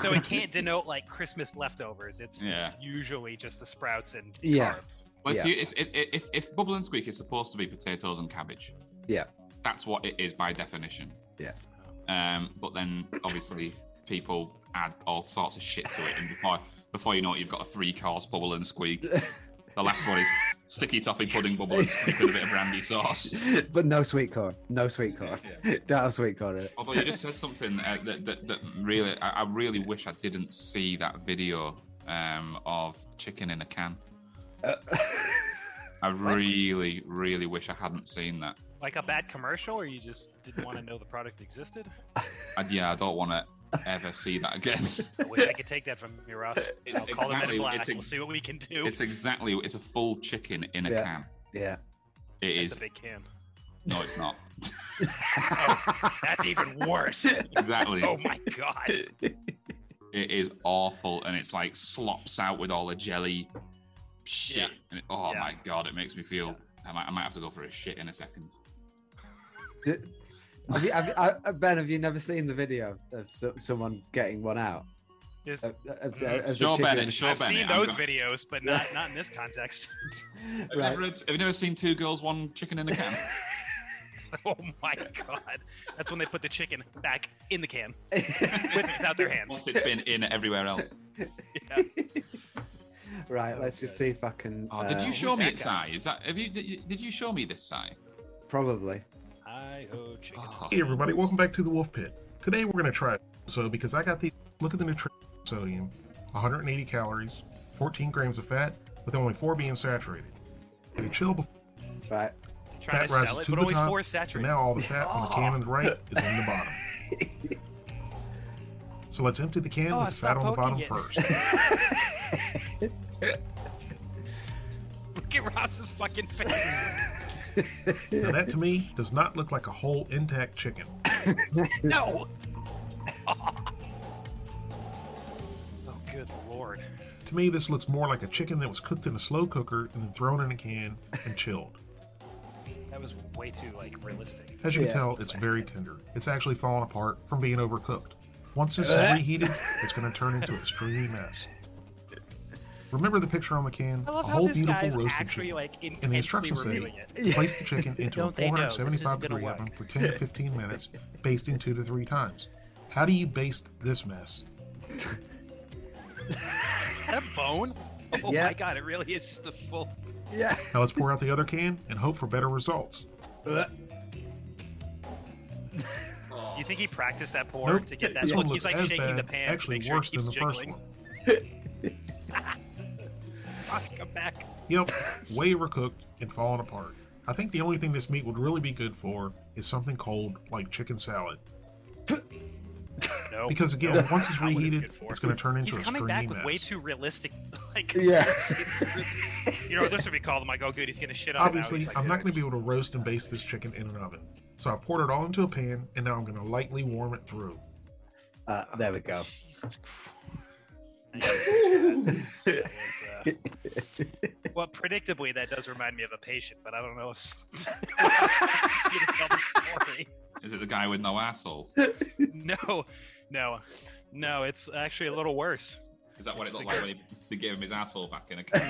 so it can't denote like Christmas leftovers. It's, Yeah. it's usually just the sprouts and Yeah. carbs. Well, it's, Yeah. it's, it, it, if, if bubble and squeak is supposed to be potatoes and cabbage, Yeah. that's what it is by definition. Yeah. Um, but then obviously people add all sorts of shit to it, and before before you know it, you've got a three course bubble and squeak. The last one is sticky toffee pudding bubble and squeak with a bit of brandy sauce. *laughs* but no sweet corn. No sweet corn. *laughs* Don't have sweet corn in it. Although you just said something uh, that, that, that really, I, I really wish I didn't see that video um, of chicken in a can. Uh, *laughs* I really, really wish I hadn't seen that. Like a bad commercial, or you just didn't want to know the product existed? *laughs* And yeah, I don't want to ever see that again. I wish I could take that from you, Ross. It's I'll call them exactly- in black. it's we'll see what we can do. It's exactly, it's a full chicken in a Yeah. can. Yeah. It That's is. a big can. No, it's not. *laughs* Oh, that's even worse. Exactly. Oh my god. It is awful, and it's like slops out with all the jelly shit. Yeah. And it, oh Yeah. my god, it makes me feel. I might, I might have to go for a shit in a second. D- Have you, have you, uh, Ben, have you never seen the video of so, someone getting one out? Yes. Of, of, of the Show? Bennett, show I've Bennett. seen I'm those go- videos, but not not in this context. *laughs* Have, you Right. never, have you never seen two girls, one chicken in a can? *laughs* oh my god. That's when they put the chicken back in the can *laughs* without their hands. Once it's been in everywhere else. Yeah. Right, let's just see if I can. Oh, did uh, you show me that it. Si? Is that have you? Did you, did you show me this, Si? Probably. I ho chicken. Oh, Hey everybody, welcome back to the Wolfe Pit. Today we're going to try so because I got the look at the nutrition sodium, 180 calories, 14 grams of fat, with only four being saturated. If you chill before Right. Trying fat to rises sell it, to but the only top, four so now all the fat on the can on the right *laughs* is in the bottom. So let's empty the can Oh, with the fat on the bottom poking first. *laughs* Look at Ross's fucking face. *laughs* Now that to me does not look like a whole intact chicken. *laughs* no. *laughs* Oh, good lord. To me, this looks more like a chicken that was cooked in a slow cooker and then thrown in a can and chilled. That was way too like realistic. As you Yeah. can tell, it's very tender. It's actually fallen apart from being overcooked. Once this is uh-huh. reheated, it's going to turn into a stringy mess. Remember the picture on the can? I love a how whole this beautiful guy's roasted actually chicken. like And the intensely instructions say *laughs* place the chicken into a Don't they know this isn't 475 degree work? oven for 10 to 15 *laughs* minutes, basting two to three times. How do you baste this mess? Is that a bone? *laughs* Oh Yeah. my god, it really is just a full. Yeah. Now let's pour out the other can and hope for better results. You think he practiced that pour Nope, to get that this look? one He's like as shaking the bad, pan. to actually make sure it worse than the keeps first one. Ross, come back. Yep, way overcooked and falling apart. I think the only thing this meat would really be good for is something cold like chicken salad. No. Because again, no, once it's reheated, good for. it's going to turn into He's a coming back with mess. way too realistic. *laughs* Like, Yeah. *laughs* you know, this would be called him. I go, good. He's gonna shit on. Obviously, like, I'm not going to be able to roast and baste this chicken in an oven. So I've poured it all into a pan, and now I'm going to lightly warm it through. Uh, there we go. Jesus Christ. That was, uh, well, predictably, that does remind me of a patient, but I don't know if. you to tell the story. Is it the guy with no asshole? No, no, no. It's actually a little worse. Is that what it looked the like when he, they gave him his asshole back in a *laughs* can?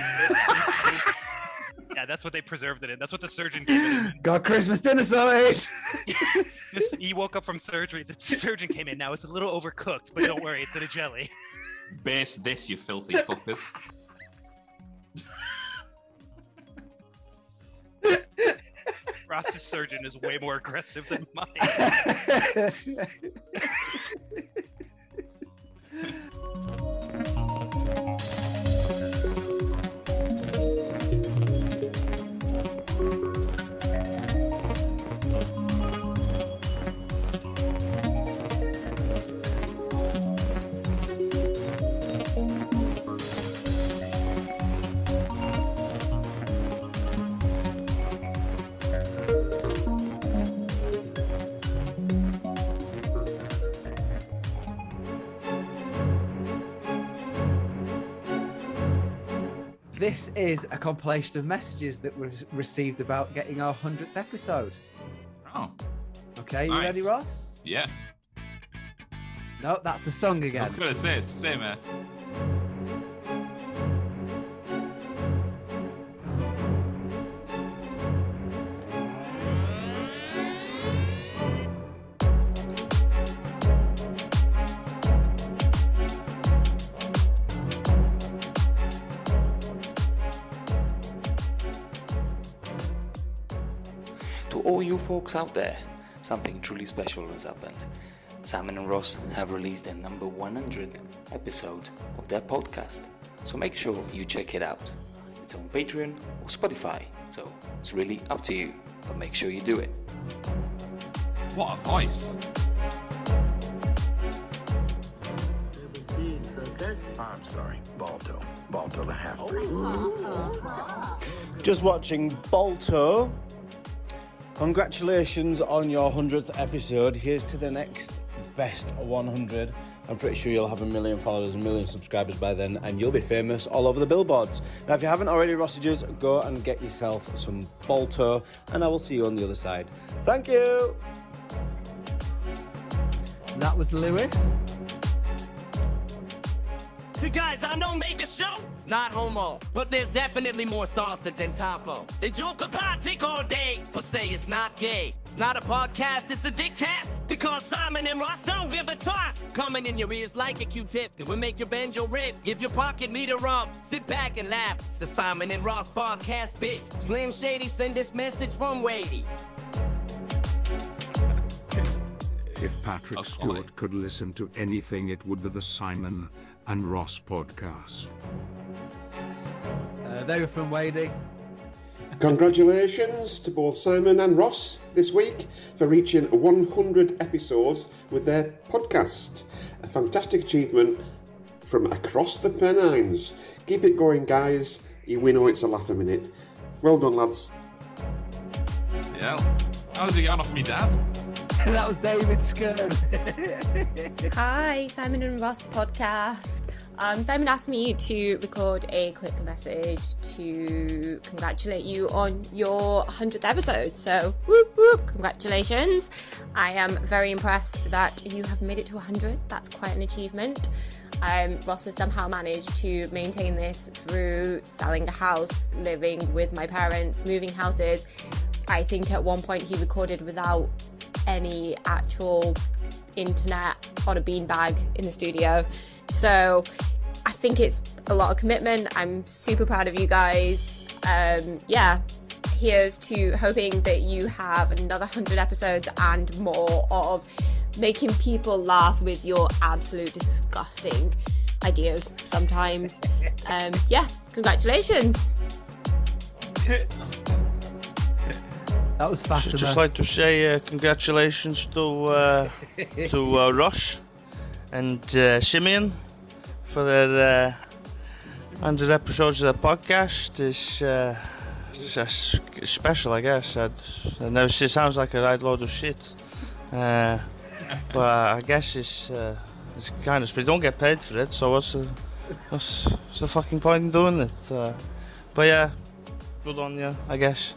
Yeah, that's what they preserved it in. That's what the surgeon gave it in. Got Christmas dinner sorted. This, he woke up from surgery. The surgeon came in. Now it's a little overcooked, but don't worry, it's in a jelly. Base this, you filthy *laughs* fuckers. Ross's surgeon is way more aggressive than mine. *laughs* *laughs* this is a compilation of messages that was received about getting our 100th episode. Oh, Okay, you ready, Ross? yeah. No, that's the song again. I was going to say, it's the same, uh, folks out there, something truly special has happened. Simon and Ross have released their number 100 episode of their podcast, so make sure you check it out. It's on Patreon or Spotify, so it's really up to you, but make sure you do it. what a voice. I'm sorry, Balto. Balto the half breed. Oh, Just watching Balto. Congratulations on your 100th episode. Here's to the next best 100. I'm pretty sure you'll have a million followers, a million subscribers by then, and you'll be famous all over the billboards. Now, if you haven't already, Rossages, go and get yourself some Balto, and I will see you on the other side. Thank you! That was Lewis. You guys, I know make a show. It's not homo, but there's definitely more sausage than taco. The joke about take all day, but say it's not gay. It's not a podcast, it's a dick cast. Because Simon and Ross don't give a toss. Coming in your ears like a Q-tip that will make your banjo rip. Give your pocket meter up. Sit back and laugh. It's the Simon and Ross podcast, bitch. Slim Shady send this message from Wadey. If Patrick Stewart could listen to anything, it would be the Simon and Ross podcast. Uh, they were from Wadey. Congratulations to both Simon and Ross this week for reaching 100 episodes with their podcast. A fantastic achievement from across the Pennines. Keep it going, guys. We know it's a laugh a minute. Well done, lads. Yeah. How's he getting off me, Dad? *laughs* that was David Skern. *laughs* Hi, Simon and Ross podcast. Um, Simon asked me to record a quick message to congratulate you on your 100th episode. So, whoop whoop, congratulations. I am very impressed that you have made it to 100. That's quite an achievement. Um, Ross has somehow managed to maintain this through selling a house, living with my parents, moving houses. I think at one point he recorded without any actual internet on a beanbag in the studio. So I think it's a lot of commitment. I'm super proud of you guys. Um, yeah, here's to hoping that you have another 100 episodes and more of making people laugh with your absolute disgusting ideas sometimes. Um, yeah, congratulations. *laughs* That was Fatima. Just like to say uh, congratulations to uh, *laughs* to uh, Rush and uh, Simeon for their uh, 100 episodes of the podcast. It's, uh, it's special, I guess. I'd, I know it sounds like a right load of shit, uh, *laughs* but I guess it's uh, it's kind of. We don't get paid for it, so what's the what's, what's the fucking point in doing it? Uh, but yeah, good on you, I guess.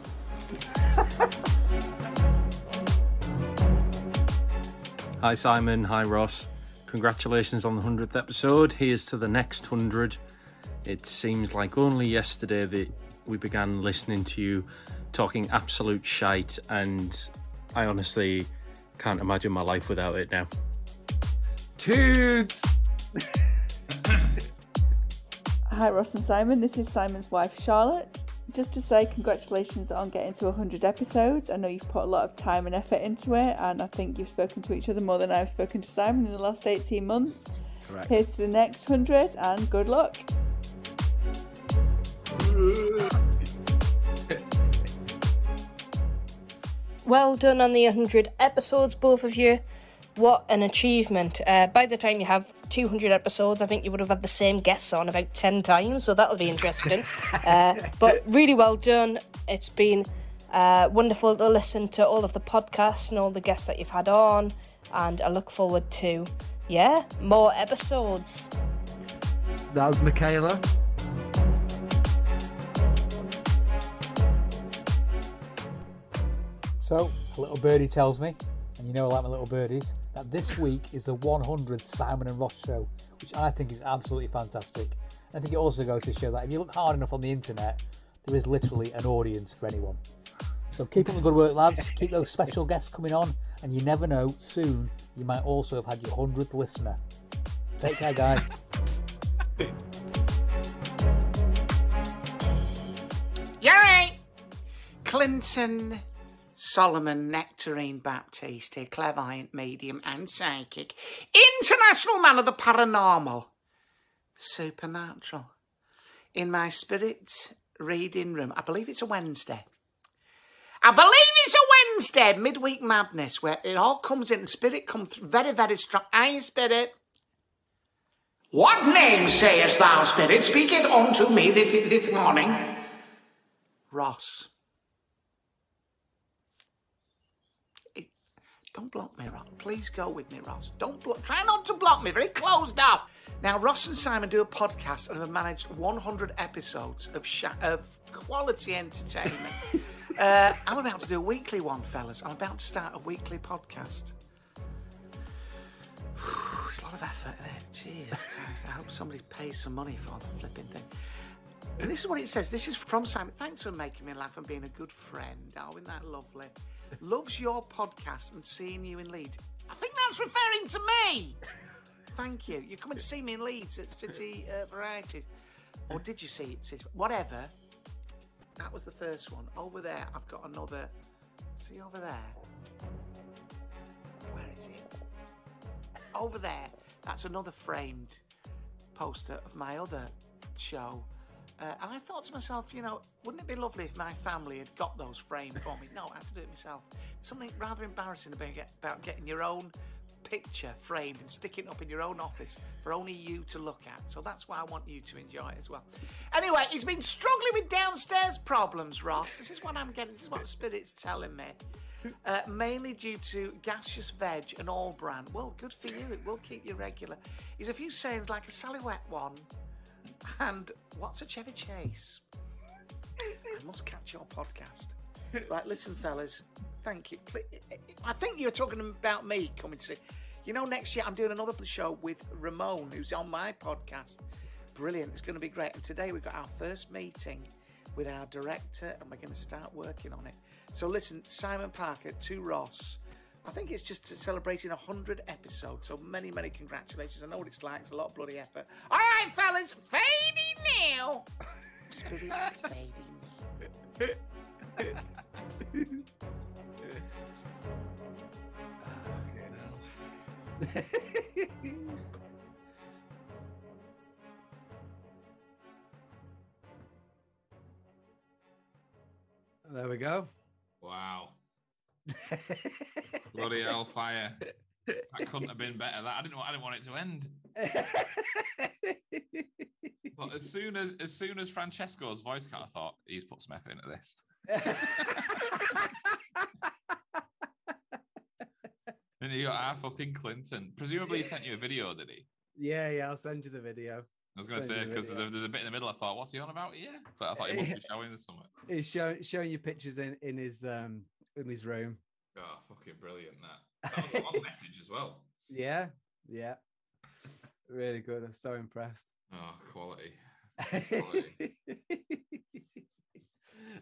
*laughs* Hi Simon, hi Ross. Congratulations on the 100th episode. Here's to the next 100. It seems like only yesterday that we began listening to you talking absolute shite, and I honestly can't imagine my life without it now. Toots! *laughs* Hi, Ross and Simon. This is Simon's wife, Charlotte. Just to say, congratulations on getting to 100 episodes. I know you've put a lot of time and effort into it, and I think you've spoken to each other more than I've spoken to Simon in the last 18 months. Correct. Here's to the next 100, and good luck. Well done on the 100 episodes, both of you what an achievement. Uh, by the time you have 200 episodes, I think you would have had the same guests on about 10 times, so that'll be interesting. uh, *laughs* but really well done. It's been uh, wonderful to listen to all of the podcasts and all the guests that you've had on, and I look forward to, yeah, more episodes. That was Michaela. So, a little birdie tells me, and you know I like my little birdies that this week is the 100th Simon and Ross show, which I think is absolutely fantastic. I think it also goes to show that if you look hard enough on the internet, there is literally an audience for anyone. So keep up the good work, lads. Keep those special guests coming on, and you never know, soon you might also have had your 100th listener. Take care, guys. *laughs* You're. Clinton Solomon Nectarine Baptiste, here, clairvoyant, medium, and psychic, international man of the paranormal, supernatural. In my spirit reading room, I believe it's a Wednesday. I believe it's a Wednesday, midweek madness, where it all comes in spirit comes very, very strong. Aye, spirit. What name sayest thou, spirit? Speak it unto me this, this morning. Ross. Don't block me, Ross. Please go with me, Ross. Don't block. Try not to block me. Very closed up. Now, Ross and Simon do a podcast and have managed 100 episodes of sh- of quality entertainment. *laughs* uh, I'm about to do a weekly one, fellas. I'm about to start a weekly podcast. *sighs* It's a lot of effort, isn't it? Jesus *laughs* Christ. I hope somebody pays some money for the flipping thing. And this is what it says. This is from Simon. Thanks for making me laugh and being a good friend. Oh, isn't that lovely? Loves your podcast and seeing you in Leeds. I think that's referring to me. Thank you. You're coming to see me in Leeds at City uh, Varieties. Or did you see it? City- Whatever. That was the first one. Over there, I've got another. See over there? Where is it? Over there, that's another framed poster of my other show. Uh, and I thought to myself, you know, wouldn't it be lovely if my family had got those framed for me? No, I had to do it myself. Something rather embarrassing about, get, about getting your own picture framed and sticking it up in your own office for only you to look at. So that's why I want you to enjoy it as well. Anyway, he's been struggling with downstairs problems, Ross. This is what I'm getting. This is what Spirit's telling me. Uh, mainly due to gaseous veg and All-Bran. Well, good for you. It will keep you regular. He's a few sayings like a Sallywet one and what's a Chevy Chase? I must catch your podcast. Right, listen, fellas. Thank you. I think you're talking about me coming to see. You know, next year I'm doing another show with Ramon, who's on my podcast. Brilliant. It's going to be great. And today we've got our first meeting with our director, and we're going to start working on it. So listen, Simon Parker to Ross. I think it's just celebrating 100 episodes. So many, many congratulations. I know what it's like. It's a lot of bloody effort. All right, fellas, fading now. Spirit's fading There we go. Wow. Bloody hellfire. That couldn't have been better. That I didn't. I didn't want it to end. but as soon as as soon as Francesco's voice cut, I thought he's put some effort into this. *laughs* and you got our fucking Clinton. Presumably, he sent you a video, did he? Yeah, yeah, I'll send you the video. I was going to say because there's a, there's a bit in the middle. I thought, what's he on about here? But I thought he must be *laughs* showing us something. He's showing showing you pictures in in his um in his room. Oh, fucking brilliant! That that was a long *laughs* message as well. Yeah, yeah, really good. I'm so impressed. Oh, quality. *laughs*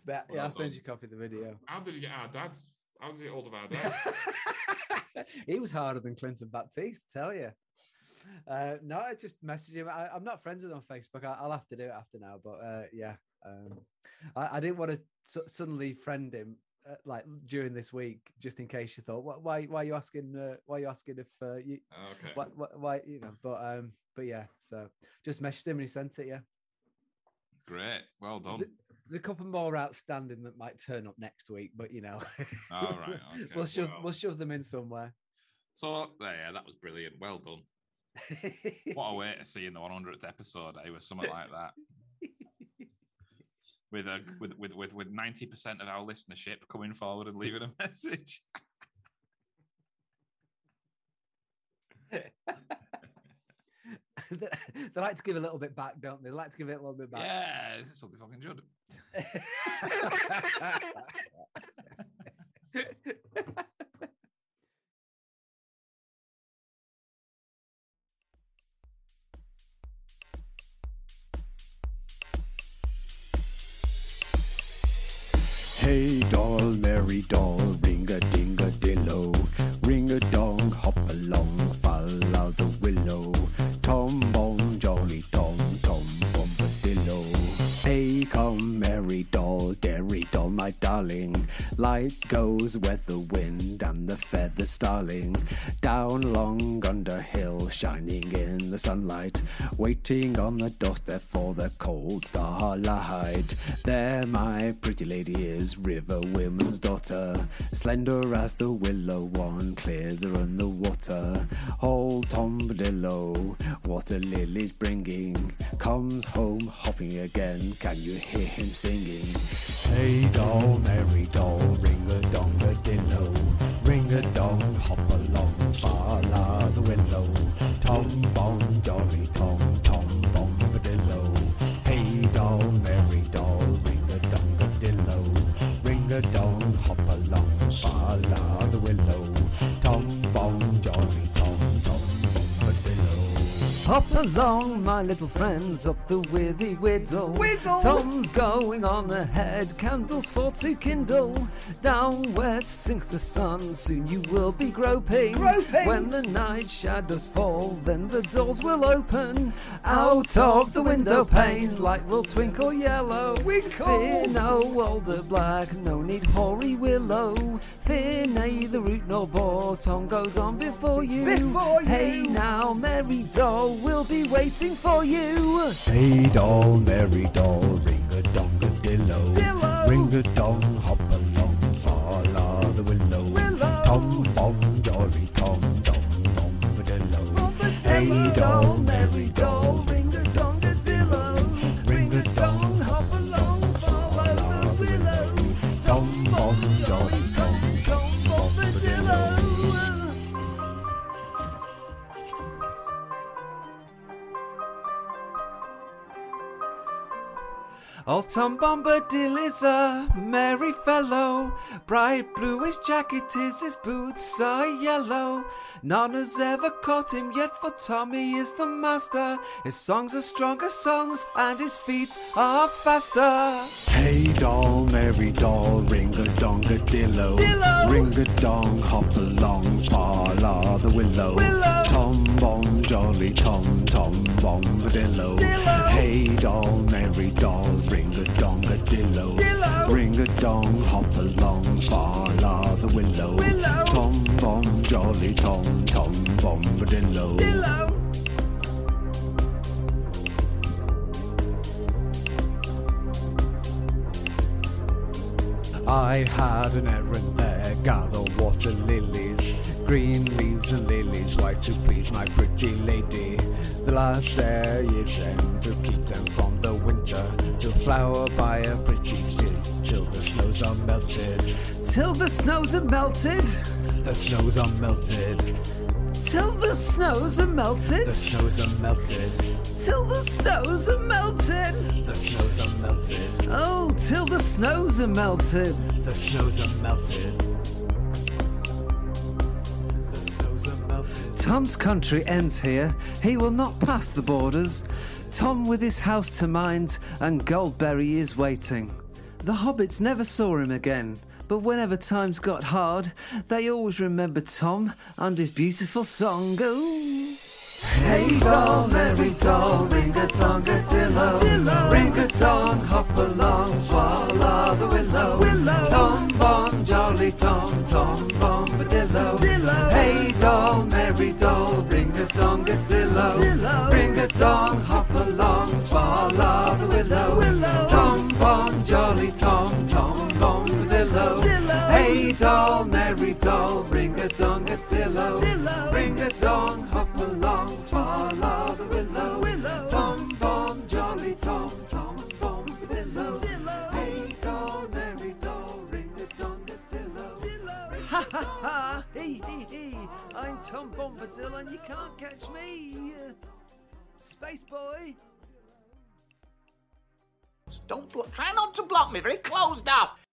But yeah, Well I'll send done. you a copy of the video. How did you get our dad? How did you get hold of our dad? *laughs* he was harder than Clinton Baptiste, tell you. Uh, no, I just messaged him. I, I'm not friends with him on Facebook. I, I'll have to do it after now. But uh, yeah, um, I, I didn't want to su- suddenly friend him uh, like during this week, just in case you thought, why, why are you asking? Uh, why are you asking if uh, you, Okay. why, why, why, you know? But um, but yeah, so just messaged him and he sent it. Yeah, Great. Well done. there's, there's a couple more outstanding that might turn up next week, but you know, All right, *laughs* okay, we'll shove well. we'll shove them in somewhere. So there, yeah, that was brilliant. Well done. *laughs* what a way to see in the 100th episode, eh? With something like that. *laughs* With a *laughs* with with with with ninety percent of our listenership coming forward and leaving a *laughs* message. *laughs* they like to give a little bit back, don't they? They like to give it a little bit back. Yeah, this is something fucking should. Doll, ring a ding a dillo, ring a dong, hop along, fall out the willow. Tom bom, jolly tom, tom bombadillo. Hey come, merry doll, dairy doll, my darling. Light goes with the wind and the feather starling. Down long under hill, shining in the sunlight, waiting on the doorstep for the cold starlight. There, my pretty lady is, river woman's daughter, slender as the willow one, clearer than the water. Old Tom Badillo, what a lily's bringing, comes home hopping again. Can you hear him singing? Hey doll, merry doll, ring a dong a dillo, ring a dong, hop along, follow the willow. Tom bom, jolly tom, Hop along, my little friends, up the withy whittle. Whittle! Tom's going on ahead, candles for to kindle. Down west sinks the sun, soon you will be groping. Groping! When the night shadows fall, then the doors will open. Out of the window panes, light will twinkle yellow. Twinkle! Fear no alder black, no need hoary willow. Fear neither root nor bore, Tom goes on before you. Before you. Hey now, Mary doll, we'll be waiting for you. Hey doll, Mary doll, ring a dong a dillo, Dillo. ring a dong, hop along, follow the willow. Willow. Tom bom, jolly tom, tom bombadillo. Hey doll, Mary doll, Old Tom Bombadil is a merry fellow. Bright blue his jacket is, his boots are yellow. None has ever caught him yet, for Tommy is the master. His songs are stronger songs, and his feet are faster. Hey doll, merry doll, ring a dong a dillo, Dillo. ring a dong, hop along, follow the willow. Willow. Tom jolly tom, tom bombadillo. Dillo. Hey doll, Mary doll, ring a dong a dillo, ring a dong, hop along, follow the willow. Willow. Tom bom, jolly tom, tom bombadillo. Dillo. I had an errand there, gather water lilies, green leaves and lilies, white to please my pretty lady. The last day is end to keep them from the winter, to flower by a pretty field, till the snows are melted. Till the snows are melted. The snows are melted. Till the snows are melted. The snows are melted. Till the snows are melted. The snows are melted. Oh, till the snows are melted. The snows are melted. Tom's country ends here. He will not pass the borders. Tom with his house to mind, and Goldberry is waiting. The hobbits never saw him again, but whenever times got hard, they always remembered Tom and his beautiful song. Ooh. Hey doll, merry doll, ring a dong a dillo, ring a dong, hop along, follow the willow, willow. Tom bom, jolly tom, tom bombadillo, dillo. Hey doll, Mary doll, ring a dong a dillo, a dong, hop along, follow the willow, willow. Tom bom, jolly tom, tom bombadillo, dillo. Hey doll, Mary doll, ring a dong a dillo, a dong, hop along, follow the willow, Tom Bombadil and you can't catch me. Space boy. Don't blo- try not to block me. Very closed off.